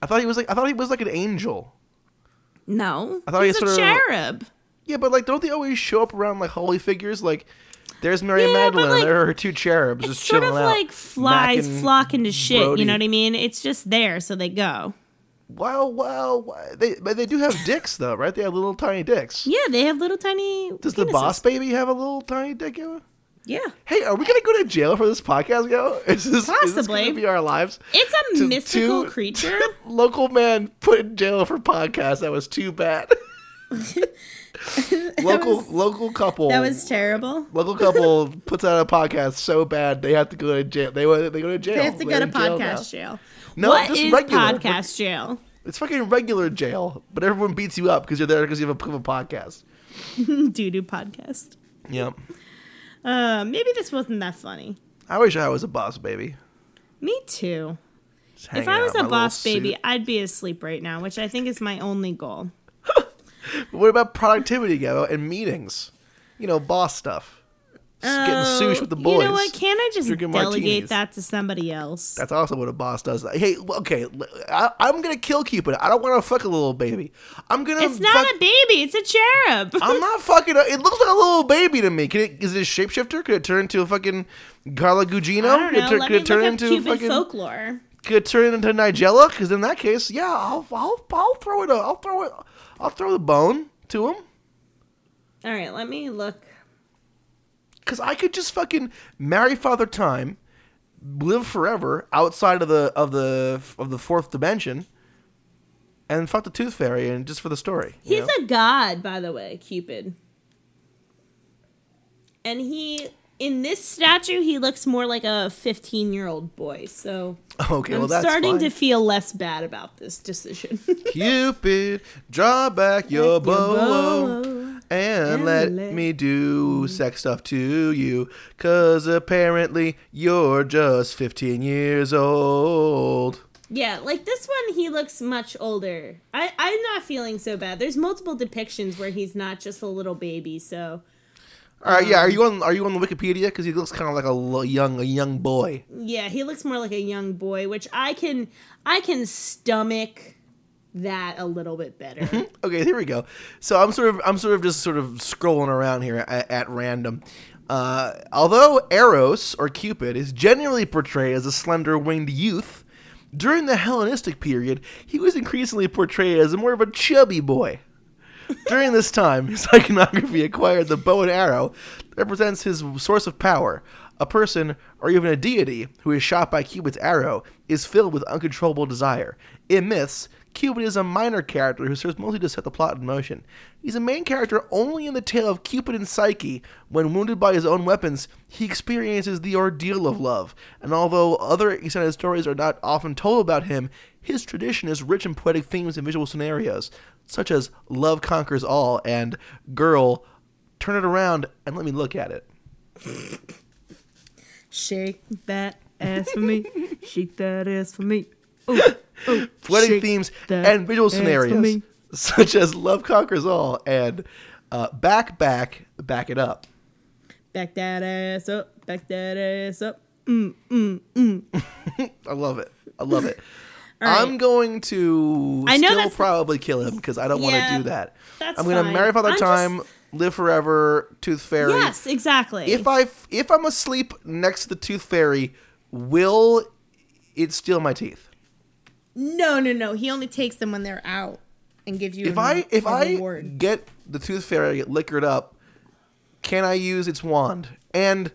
I thought he was like I thought he was like an angel. No, I thought he was a sort of- cherub. Yeah, but like, don't they always show up around like holy figures? Like, there's Mary Yeah, Magdalene. like, there are her two cherubs It's just sort chilling of out, like flies macking flock into shit. Brody. You know what I mean? It's just there, so they go. Wow, wow, wow. They but they do have dicks though, right? They have little tiny dicks. Yeah, they have little tiny. Does the boss baby have a little tiny dick? Yeah, Hey, are we gonna go to jail for this podcast, yo? Is this, Is this gonna be our lives? it's a To- mystical to- creature. Local man put in jail for podcast. That was too bad. local was- local couple. That was terrible. local couple puts out a podcast so bad they have to go to jail. They they go to jail. They have to go They're to in jail podcast jail. No, what just is regular. podcast jail? It's fucking regular jail, but everyone beats you up because you're there because you have a, have a podcast. Doo doo podcast. Yep. Uh, maybe this wasn't that funny. I wish I was a boss baby. Me too. If I was a boss baby, suit. I'd be asleep right now, which I think is my only goal. What about productivity, Gabo, and meetings? You know, boss stuff. Just getting Oh, sush with the boys. You know what? Can't I just delegate martinis. that to somebody else? That's also what a boss does. Hey, okay, I, I'm gonna kill Cupid. I don't want to fuck a little baby. I'm gonna. it's not fuck- a baby. It's a cherub. I'm not fucking. It looks like a little baby to me. Can it? Is it a shapeshifter? Could it turn into a fucking Carla Gugino? Could it know. turn- Let could it turn into Cupid fucking? folklore. Could it turn into Nigella? Because in that case, yeah, I'll, I'll, I'll throw it. I'll throw it. I'll throw the bone to him. All right, let me look. Because I could just fucking marry Father Time, live forever outside of the of the of the fourth dimension, and fuck the Tooth Fairy, and just for the story. He's know? a god, by the way, Cupid. And he, in this statue, he looks more like a 15 year old boy. So okay. I'm well, that's starting fine. to feel less bad about this decision. Cupid, draw back your your bow. bow. And, And let, let me do sex stuff to you. Cause apparently you're just 15 years old. Yeah, like this one, he looks much older. I, I'm not feeling so bad. There's multiple depictions where he's not just a little baby, so All right, yeah. Are um, you on? Are you on the Wikipedia? Because he looks kind of like a young, a young boy. yeah, he looks more like a young boy, which I can I can stomach that a little bit better. Okay, here we go. So I'm sort of, I'm sort of just sort of scrolling around here at, at random. Uh, although Eros or Cupid is generally portrayed as a slender winged youth, during the Hellenistic period, he was increasingly portrayed as more of a chubby boy. During this time, his iconography acquired the bow and arrow that represents his source of power. A person, or even a deity, who is shot by Cupid's arrow is filled with uncontrollable desire. In myths, Cupid is a minor character who serves mostly to set the plot in motion. He's a main character only in the tale of Cupid and Psyche. When wounded by his own weapons, he experiences the ordeal of love. And although other extended stories are not often told about him, his tradition is rich in poetic themes and visual scenarios, such as Love Conquers All and Girl, Turn It Around and Let Me Look at It. Shake that ass for me. Shake that ass for me. Ooh, ooh, Poetic themes and visual scenarios, such as Love Conquers All and uh, Back, Back, Back It Up. Back that ass up. Back that ass up. Mm, mm, mm. I love it. I love it. Right. I'm going to I know still probably kill him because I don't want to do that. that's I'm going to marry Father I'm Time, just- live forever, Tooth Fairy. Yes, exactly. If I if I'm asleep next to the Tooth Fairy, will it steal my teeth? No, no, no. He only takes them when they're out and gives you. If a- I if I reward. get the Tooth Fairy liquored up, can I use its wand? And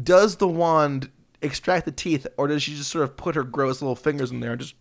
does the wand extract the teeth, or does she just sort of put her gross little fingers in there and just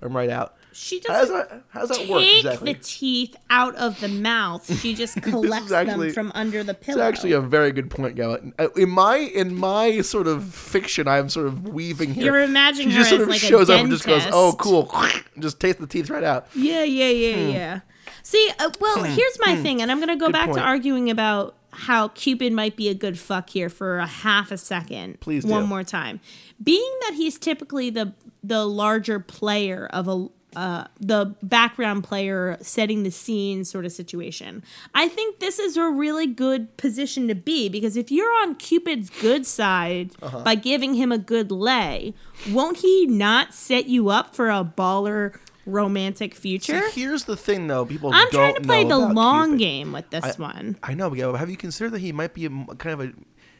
them right out? she How does doesn't that how does that work take exactly? the teeth out of the mouth. She just collects them from under the It's pillow. actually a very good point, Gavin. Uh, In my in my sort of fiction, I'm sort of weaving here. You're imagining she just her sort as of like a shows up and just goes, "Oh, cool," just takes the teeth right out. Yeah, yeah, yeah, yeah. See, uh, well, here's my thing, and I'm gonna go Hmm. Good back point. to arguing about how Cupid might be a good fuck here for a half a second. Please one more time. Being that he's typically the the larger player of a uh, the background player setting the scene sort of situation. I think this is a really good position to be because if you're on Cupid's good side Uh-huh. by giving him a good lay, won't he not set you up for a baller romantic future? See, here's the thing, though. People I'm trying to play the long Cupid. game with this one. I know, but have you considered that he might be a, kind of a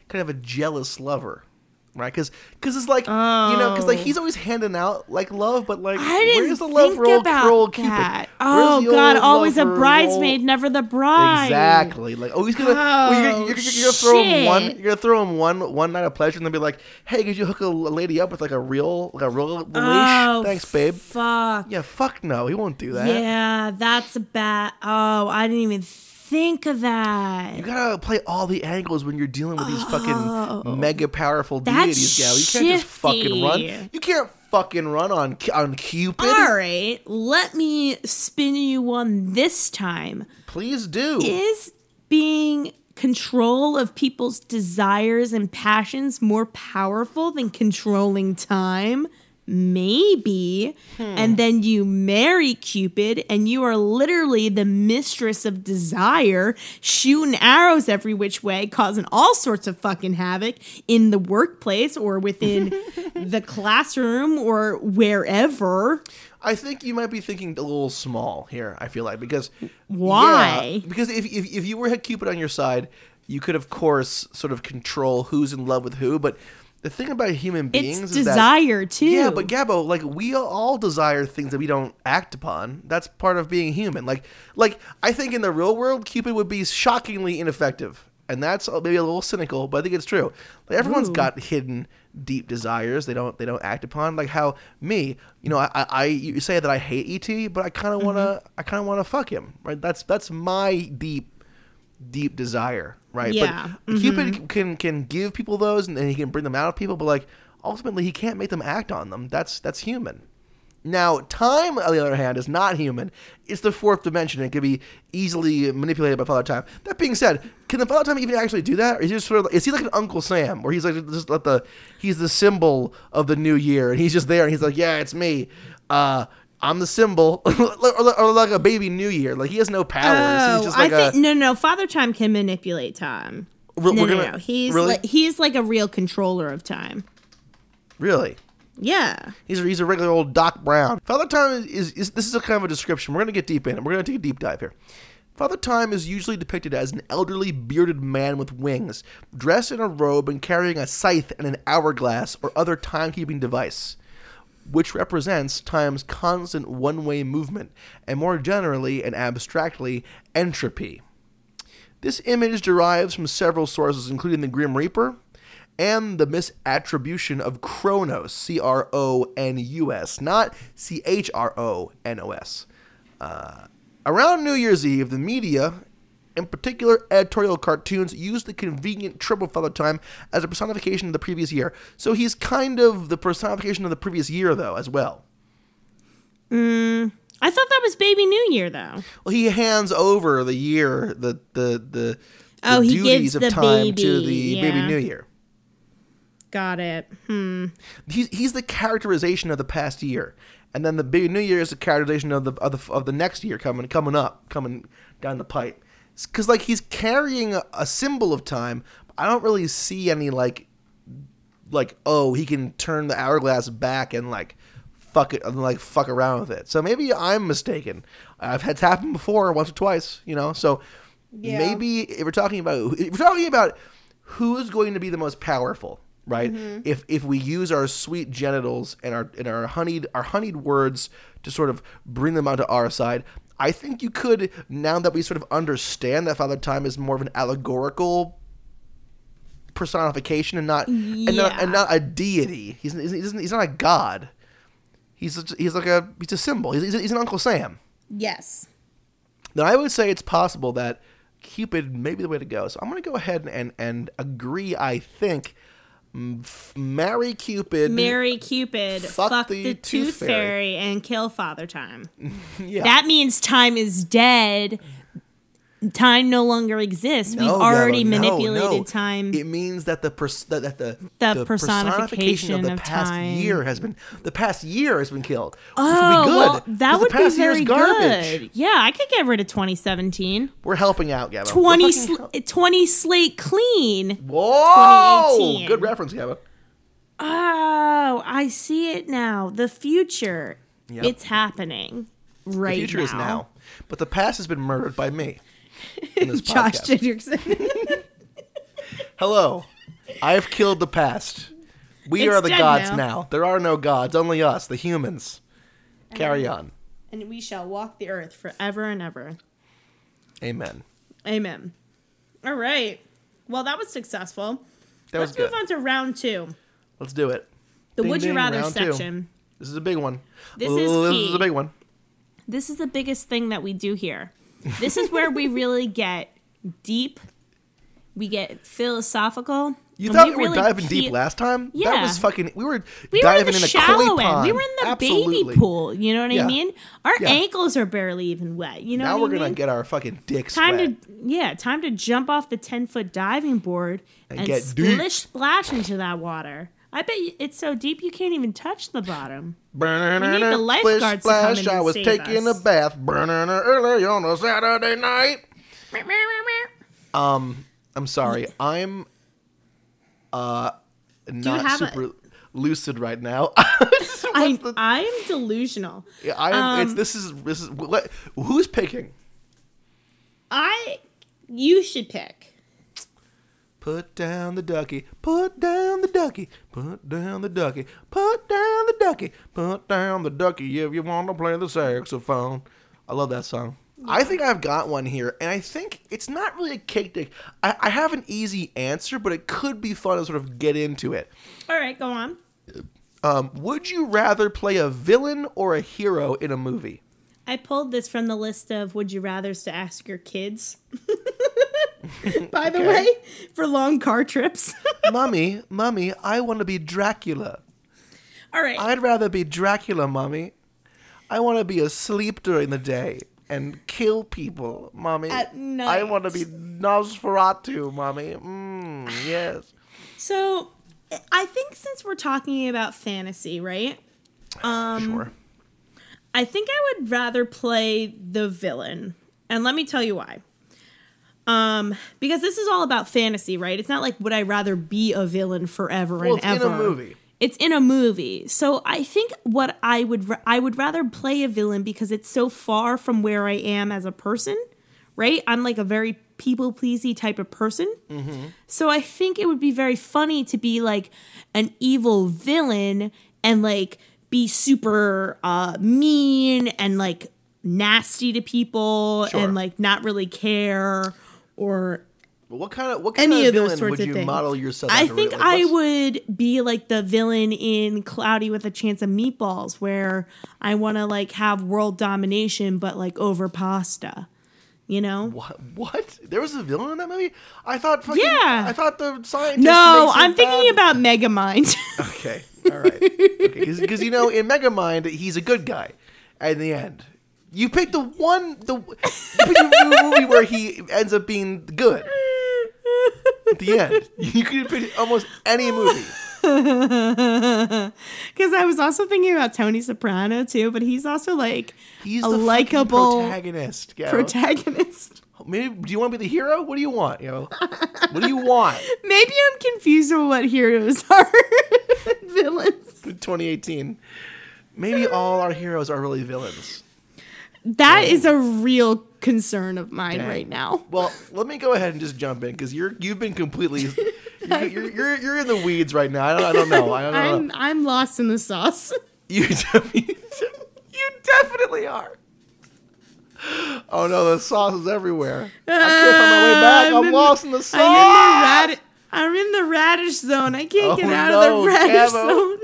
kind of a jealous lover? Right, because because it's like you know, because like Oh. he's always handing out like love, but like I didn't where's the love think for old, about oh, for old that. Cupid? Oh God, always a bridesmaid, old- never the bride. Exactly. Like, oh, he's gonna. well, you're, gonna- you're, you're gonna throw him oh, one. You're gonna throw him one one night of pleasure, and then be like, "Hey, could you hook a lady up with like a real, like a real leash? Oh, Thanks, babe." Fuck. Yeah, fuck no, he won't do that. Yeah, that's a bad. Oh, I didn't even think of that. You gotta play all the angles when you're dealing with these Oh. fucking mega powerful deities, gal. You can't just fucking run. You can't fucking run on on Cupid. All right, let me spin you one this time. Please do. Is being control of people's desires and passions more powerful than controlling time? Maybe. And hmm. then you marry Cupid, and you are literally the mistress of desire, shooting arrows every which way, causing all sorts of fucking havoc in the workplace or within the classroom or wherever. I think you might be thinking a little small here. I feel like because Why? Yeah, because if, if if you were had Cupid on your side, you could of course sort of control who's in love with who. But the thing about human beings It's is that desire, too. yeah, but Gabo, like we all desire things that we don't act upon. That's part of being human. Like like I think in the real world, Cupid would be shockingly ineffective. And that's maybe a little cynical, but I think it's true. Like everyone's Ooh. got hidden deep desires they don't they don't act upon. Like how me, you know, I, I I- you say that I hate ET, but I kind of wanna Mm-hmm. I kind of wanna fuck him. Right? That's that's my deep deep desire. Right? Yeah. Mm-hmm. But Cupid can can give people those, and, and he can bring them out of people. But like ultimately, he can't make them act on them. That's that's human. Now, time, on the other hand, is not human. It's the fourth dimension. It can be easily manipulated by Father Time. That being said, can the Father Time even actually do that? Or is he just sort of is he like an Uncle Sam, where he's like just like the he's the symbol of the new year, and he's just there, and he's like, yeah, it's me. Uh, I'm the symbol, or, or like a baby New Year. Like he has no powers. Oh, he's just like I a. think no, no. Father Time can manipulate time. No, no, gonna- no. He's really? like, he's like a real controller of time. really. Yeah. He's a, he's a regular old Doc Brown. Father Time is, is, is this is a kind of a description. We're going to get deep in it. We're going to take a deep dive here. Father Time is usually depicted as an elderly bearded man with wings, dressed in a robe and carrying a scythe and an hourglass or other timekeeping device, which represents time's constant one-way movement and more generally and abstractly entropy. This image derives from several sources, including the Grim Reaper and the misattribution of Cronus, C R O N U S, not C H R O N O S. Uh, around New Year's Eve, the media, in particular editorial cartoons, used the convenient trope of Father Time as a personification of the previous year. So he's kind of the personification of the previous year, though, as well. I thought that was Baby New Year though. Well, he hands over the year, the the the, Oh, the he duties gives of the time to baby, the baby. New Year. Got it. Hmm. he's he's the characterization of the past year, and then the big New Year is the characterization of the of the, of the next year coming coming up, coming down the pipe. Because like he's carrying a, a symbol of time. I don't really see any like like oh he can turn the hourglass back and like fuck it and like fuck around with it. So maybe I'm mistaken. I've had it happen before once or twice, you know. So Yeah. maybe if we're talking about if we're talking about who's going to be the most powerful, right? Mm-hmm. If if we use our sweet genitals and our and our honeyed our honeyed words to sort of bring them onto our side, I think you could now that we sort of understand that Father Time is more of an allegorical personification and not and not and not a deity. He's he's, not a god. He's a, he's like a he's a symbol. He's, he's, an Uncle Sam. Yes. Then I would say it's possible that Cupid may be the way to go. So I'm going to go ahead and, and agree. I think marry Cupid. Marry Cupid, Fuck fuck, the the, Tooth Tooth Fairy. Fairy, and kill Father Time. yeah. That means time is dead. Time no longer exists. No, We've already no, manipulated no. time. It means that the pers- that, that the The personification of the of past time. year has been the past year has been killed. Oh, would be oh, good. well, that the would be past year is very garbage. good. Yeah, I could get rid of 2017. We're helping out, Gabba. 20, sl- fucking- 20 slate clean. Whoa! 2018. Good reference, Gabba. Oh, I see it now. The future. Yep. It's happening right The future now. is now, but the past has been murdered by me. In this Josh podcast. Hendrickson. Hello. I have killed the past. We It's are the dead gods now. now. There are no gods, only us, the humans. Carry on. and we shall walk the earth forever and ever. Amen. Amen. All right. Well, that was successful. That Let's was good. move on to round two. Let's do it. The Ding, Would You ding, Rather round two. section. This is a big one. This is This key. is a big one. This is the biggest thing that we do here. This is where we really get deep. We get philosophical. You thought we, were really diving peel- deep last time? Yeah. That was fucking. We were We were diving in the in a shallow end. We were in the Absolutely. baby pool. You know what Yeah. I mean? Our Yeah. ankles are barely even wet. You know Now we're I gonna get our fucking dicks time wet. to yeah, time to jump off the ten foot diving board And and, get deep. splish splash into that water. I bet you- it's so deep you can't even touch the bottom. Burner, need the lifeguards to splish, come splash. in I and was save taking us. a bath. Burner early on a Saturday night. Um, I'm sorry. I'm uh not have a- super lucid right now. I the- I'm delusional. Yeah, I am. it's um, this is this is what, who's picking? I you should pick. Put down the ducky. Put down the ducky. Put down the ducky. Put down the ducky. Put down the ducky if you want to play the saxophone. I love that song. I think I've got one here, and I think it's not really a cake dick. I, I have an easy answer, but it could be fun to sort of get into it. All right, go on. Um, would you rather play a villain or a hero in a movie? I pulled this from the list of would you rather's to ask your kids. By the Okay. way, for long car trips. mommy, mommy, I want to be Dracula. All right. I'd rather be Dracula, mommy. I want to be asleep during the day and kill people, mommy. At night. I want to be Nosferatu, mommy. Mm, yes. So, I think since we're talking about fantasy, right? Um, sure. I think I would rather play the villain. And let me tell you why. Um, because this is all about fantasy, right? It's not like would I rather be a villain forever Well, and it's ever. in a movie. It's in a movie. So I think what I would ra- I would rather play a villain because it's so far from where I am as a person, right? I'm like a very people pleasy type of person. So I think it would be very funny to be like an evil villain and like be super uh, mean and like nasty to people Sure. and like not really care or what kind of what kind any of of those villain sorts would of you things. model yourself? I think Like, I would be like the villain in Cloudy with a Chance of Meatballs, where I want to like have world domination, but like over pasta. You know? What? What? There was a villain in that movie? I thought. Fucking, Yeah. I thought the scientist. No, I'm thinking bad. about Megamind. Okay. All right. Okay. Because you know, in Megamind, he's a good guy. In the end, you picked the one. The the movie where he ends up being good. At the end, you could picked almost any movie. Because I was also thinking about Tony Soprano too, but he's also like He's a likable protagonist. Garo. protagonist. Maybe do you want to be the hero? What do you want? Know, what do you want? Maybe I'm confused with what heroes are villains. 2018. Maybe all our heroes are really villains. That is a real concern of mine Dang. right now. Well, let me go ahead and just jump in because you're you've been completely you're, you're, you're, you're in the weeds right now. I don't, I don't know. I don't I'm, I'm lost in the sauce. You definitely, you definitely are. Oh no, the sauce is everywhere. I can't find my way back. I'm I'm, in- lost in the sauce. I'm in the radish. I'm in the radish zone. I can't Oh, get out no, of the radish Camo. zone.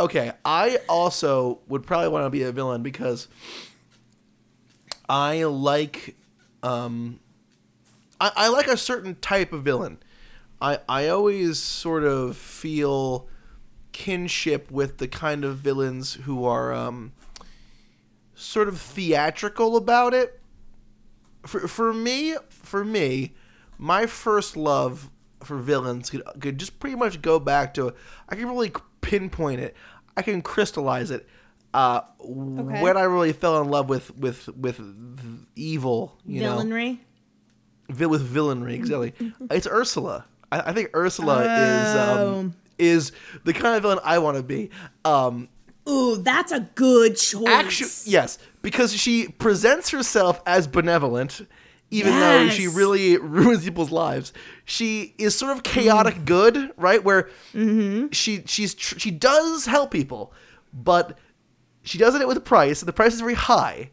okay, I also would probably want to be a villain because I like um I, I like a certain type of villain. I I always sort of feel kinship with the kind of villains who are um sort of theatrical about it. For for me, for me, my first love for villains could, could just pretty much go back to I can really pinpoint it. I can crystallize it. Uh, when I really fell in love with with with evil, you know, Villainry. vi- with villainry exactly. it's Ursula. I, I think Ursula is Oh. um, is the kind of villain I want to be. Um, Ooh, that's a good choice. Actually, yes, because she presents herself as benevolent, even though she really ruins people's lives. She is sort of chaotic good, right? Where she she's tr- she does help people, but she does it with a price, and the price is very high.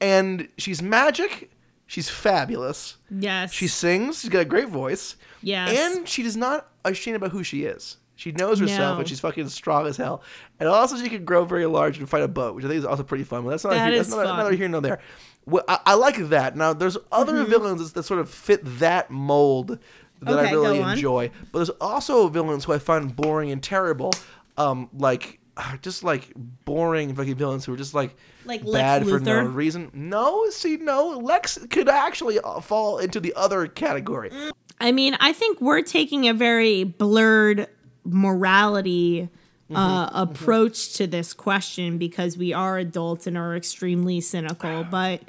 And she's magic. She's fabulous. Yes. She sings. She's got a great voice. Yes. And she does not ashamed about who she is. She knows herself No. and she's fucking strong as hell. And also she can grow very large and fight a boat, which I think is also pretty fun. But that's not, That that's not, fun. neither here nor there. Well, I, I like that. Now there's other Mm-hmm. villains that sort of fit that mold that I really enjoy. But there's also villains who I find boring and terrible. Um, like just like boring fucking villains who are just like Like Lex bad for no Luthor? reason. No, see, no, Lex could actually uh, fall into the other category. I mean, I think we're taking a very blurred morality uh, approach to this question because we are adults and are extremely cynical. But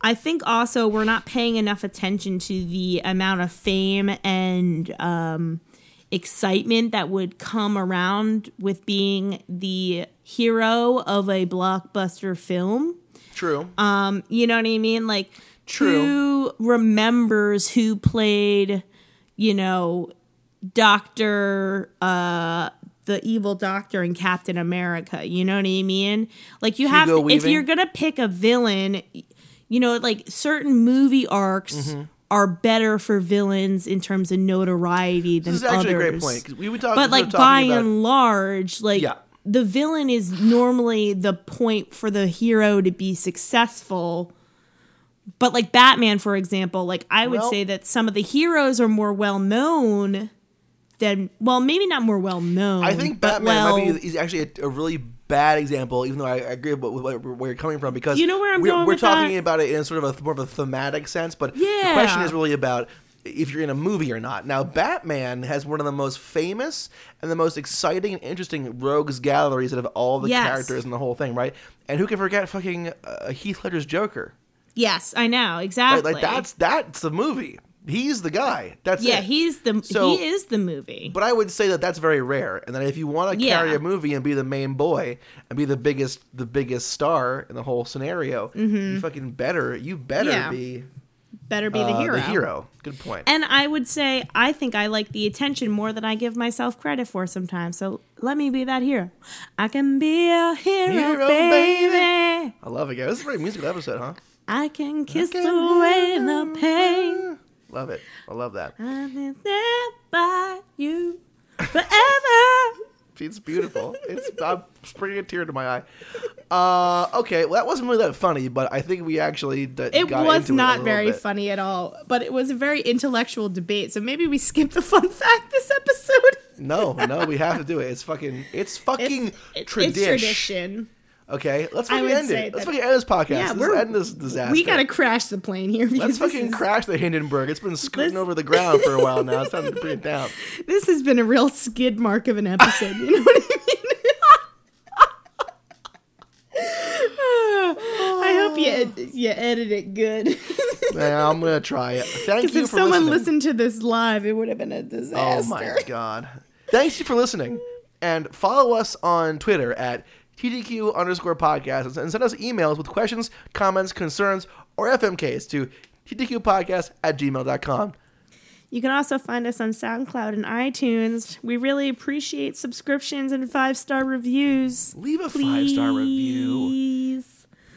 I think also we're not paying enough attention to the amount of fame and um, excitement that would come around with being the hero of a blockbuster film. True. Um, you know what I mean? Like, True. who remembers who played, you know, Doctor, uh, the evil Doctor in Captain America? You know what I mean? Like, you have to, if you're gonna pick a villain, you know, like certain movie arcs. Mm-hmm. Are better for villains in terms of notoriety than This is actually others a great point. 'cause we would talk, but like by about, and large like Yeah. the villain is normally the point for the hero to be successful but like batman for example like i would Well- say that some of the heroes are more well known than well maybe not more well known I think Batman well, might be he's actually a, a really bad example, even though I agree with where, where you're coming from because You know where I'm we're, going we're with talking that? about it in sort of a more of a thematic sense, but the question is really about if you're in a movie or not. Now, Batman has one of the most famous and the most exciting and interesting rogues galleries out of all the Yes. characters in the whole thing, right? And who can forget fucking uh, Heath Ledger's Joker? Yes, I know Right? exactly. Like that's that's the movie. He's the guy. That's yeah, it. he's the So- he is the movie. But I would say that that's very rare, and that if you want to Yeah. carry a movie and be the main boy and be the biggest, the biggest star in the whole scenario, you fucking better, you better Mm-hmm. Yeah. be Better be the uh, hero. The hero. Good point. And I would say I think I like the attention more than I give myself credit for sometimes. So let me be that hero. I can be a hero, Hero, baby. baby. I love it, guys. This is a very musical episode, huh? I can kiss can away the pain. Love it. I love that. I'll be there by you forever. It's beautiful. It's I'm bringing a tear to my eye. Uh, okay, well that wasn't really that funny, but I think we actually d- It got was into it not very bit. funny at all, but it was a very intellectual debate. So maybe we skip the fun fact this episode. No, no, we have to do it. It's fucking, it's fucking It's, it's tradition. tradition. Okay, let's fucking end it. Let's fucking end this podcast. Yeah, let's we're- end this disaster. We gotta crash the plane here. Let's because fucking is- crash the Hindenburg. It's been scooting over the ground for a while now. It's time to bring it down. This has been a real skid mark of an episode. You know what I mean? I hope you ed- you edit it good. Man, I'm gonna try it. Thank Because you if for someone listening. listened to this live, it would have been a disaster. Oh my god. Thanks you for listening. And follow us on Twitter at TDQ underscore podcast and send us emails with questions, comments, concerns, or FMKs to TDQpodcast at gmail.com. You can also find us on SoundCloud and iTunes. We really appreciate subscriptions and five star reviews. Leave a five star review.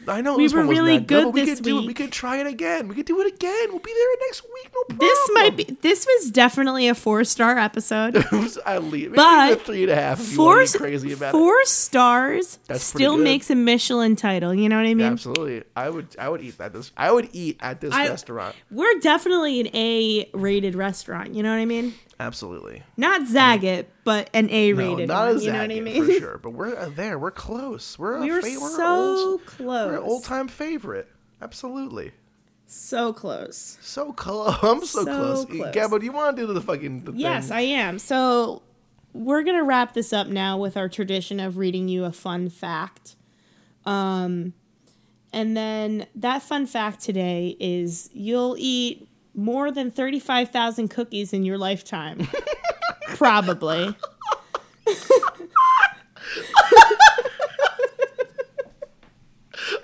I know We this were really not good but we this could do it. We week. could try it again. We could do it again. We'll be there next week. No problem. This might be. This was definitely a four star episode. I leave. But a three and a half. Four crazy about four stars That's still good. makes a Michelin title. You know what I it. mean? Absolutely. I would. I would eat at this. I would eat at this I- restaurant. We're definitely an A rated restaurant. You know what I mean? Absolutely. Not Zagat, but an A No, rated not one. as You know what I mean? for sure. But we're uh, there. We're close. We're We were fa- we're so old, close. We're an old time favorite. Absolutely. So close. So close. I'm so, So close. close. Gabbo, do you want to do the fucking the Yes, thing? I am. So we're gonna wrap this up now with our tradition of reading you a fun fact. Um, and then that fun fact today is you'll eat more than thirty-five thousand cookies in your lifetime. Probably.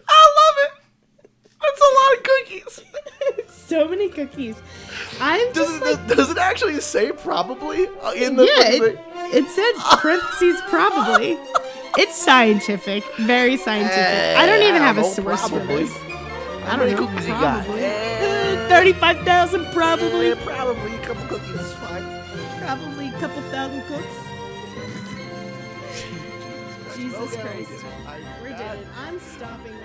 I love it. That's a lot of cookies. so many cookies. I'm Does just it, like does it actually say probably in the yeah, it, it said parentheses probably. It's scientific, very scientific. I don't even Eh, have a source for this. How I don't even know, cookies you got? probably. Eh, Thirty-five thousand, probably. eh, probably a couple cookies is fine. Probably a couple thousand cooks. Jesus Christ. did it. I, we did it. I'm stopping. I'm stopping the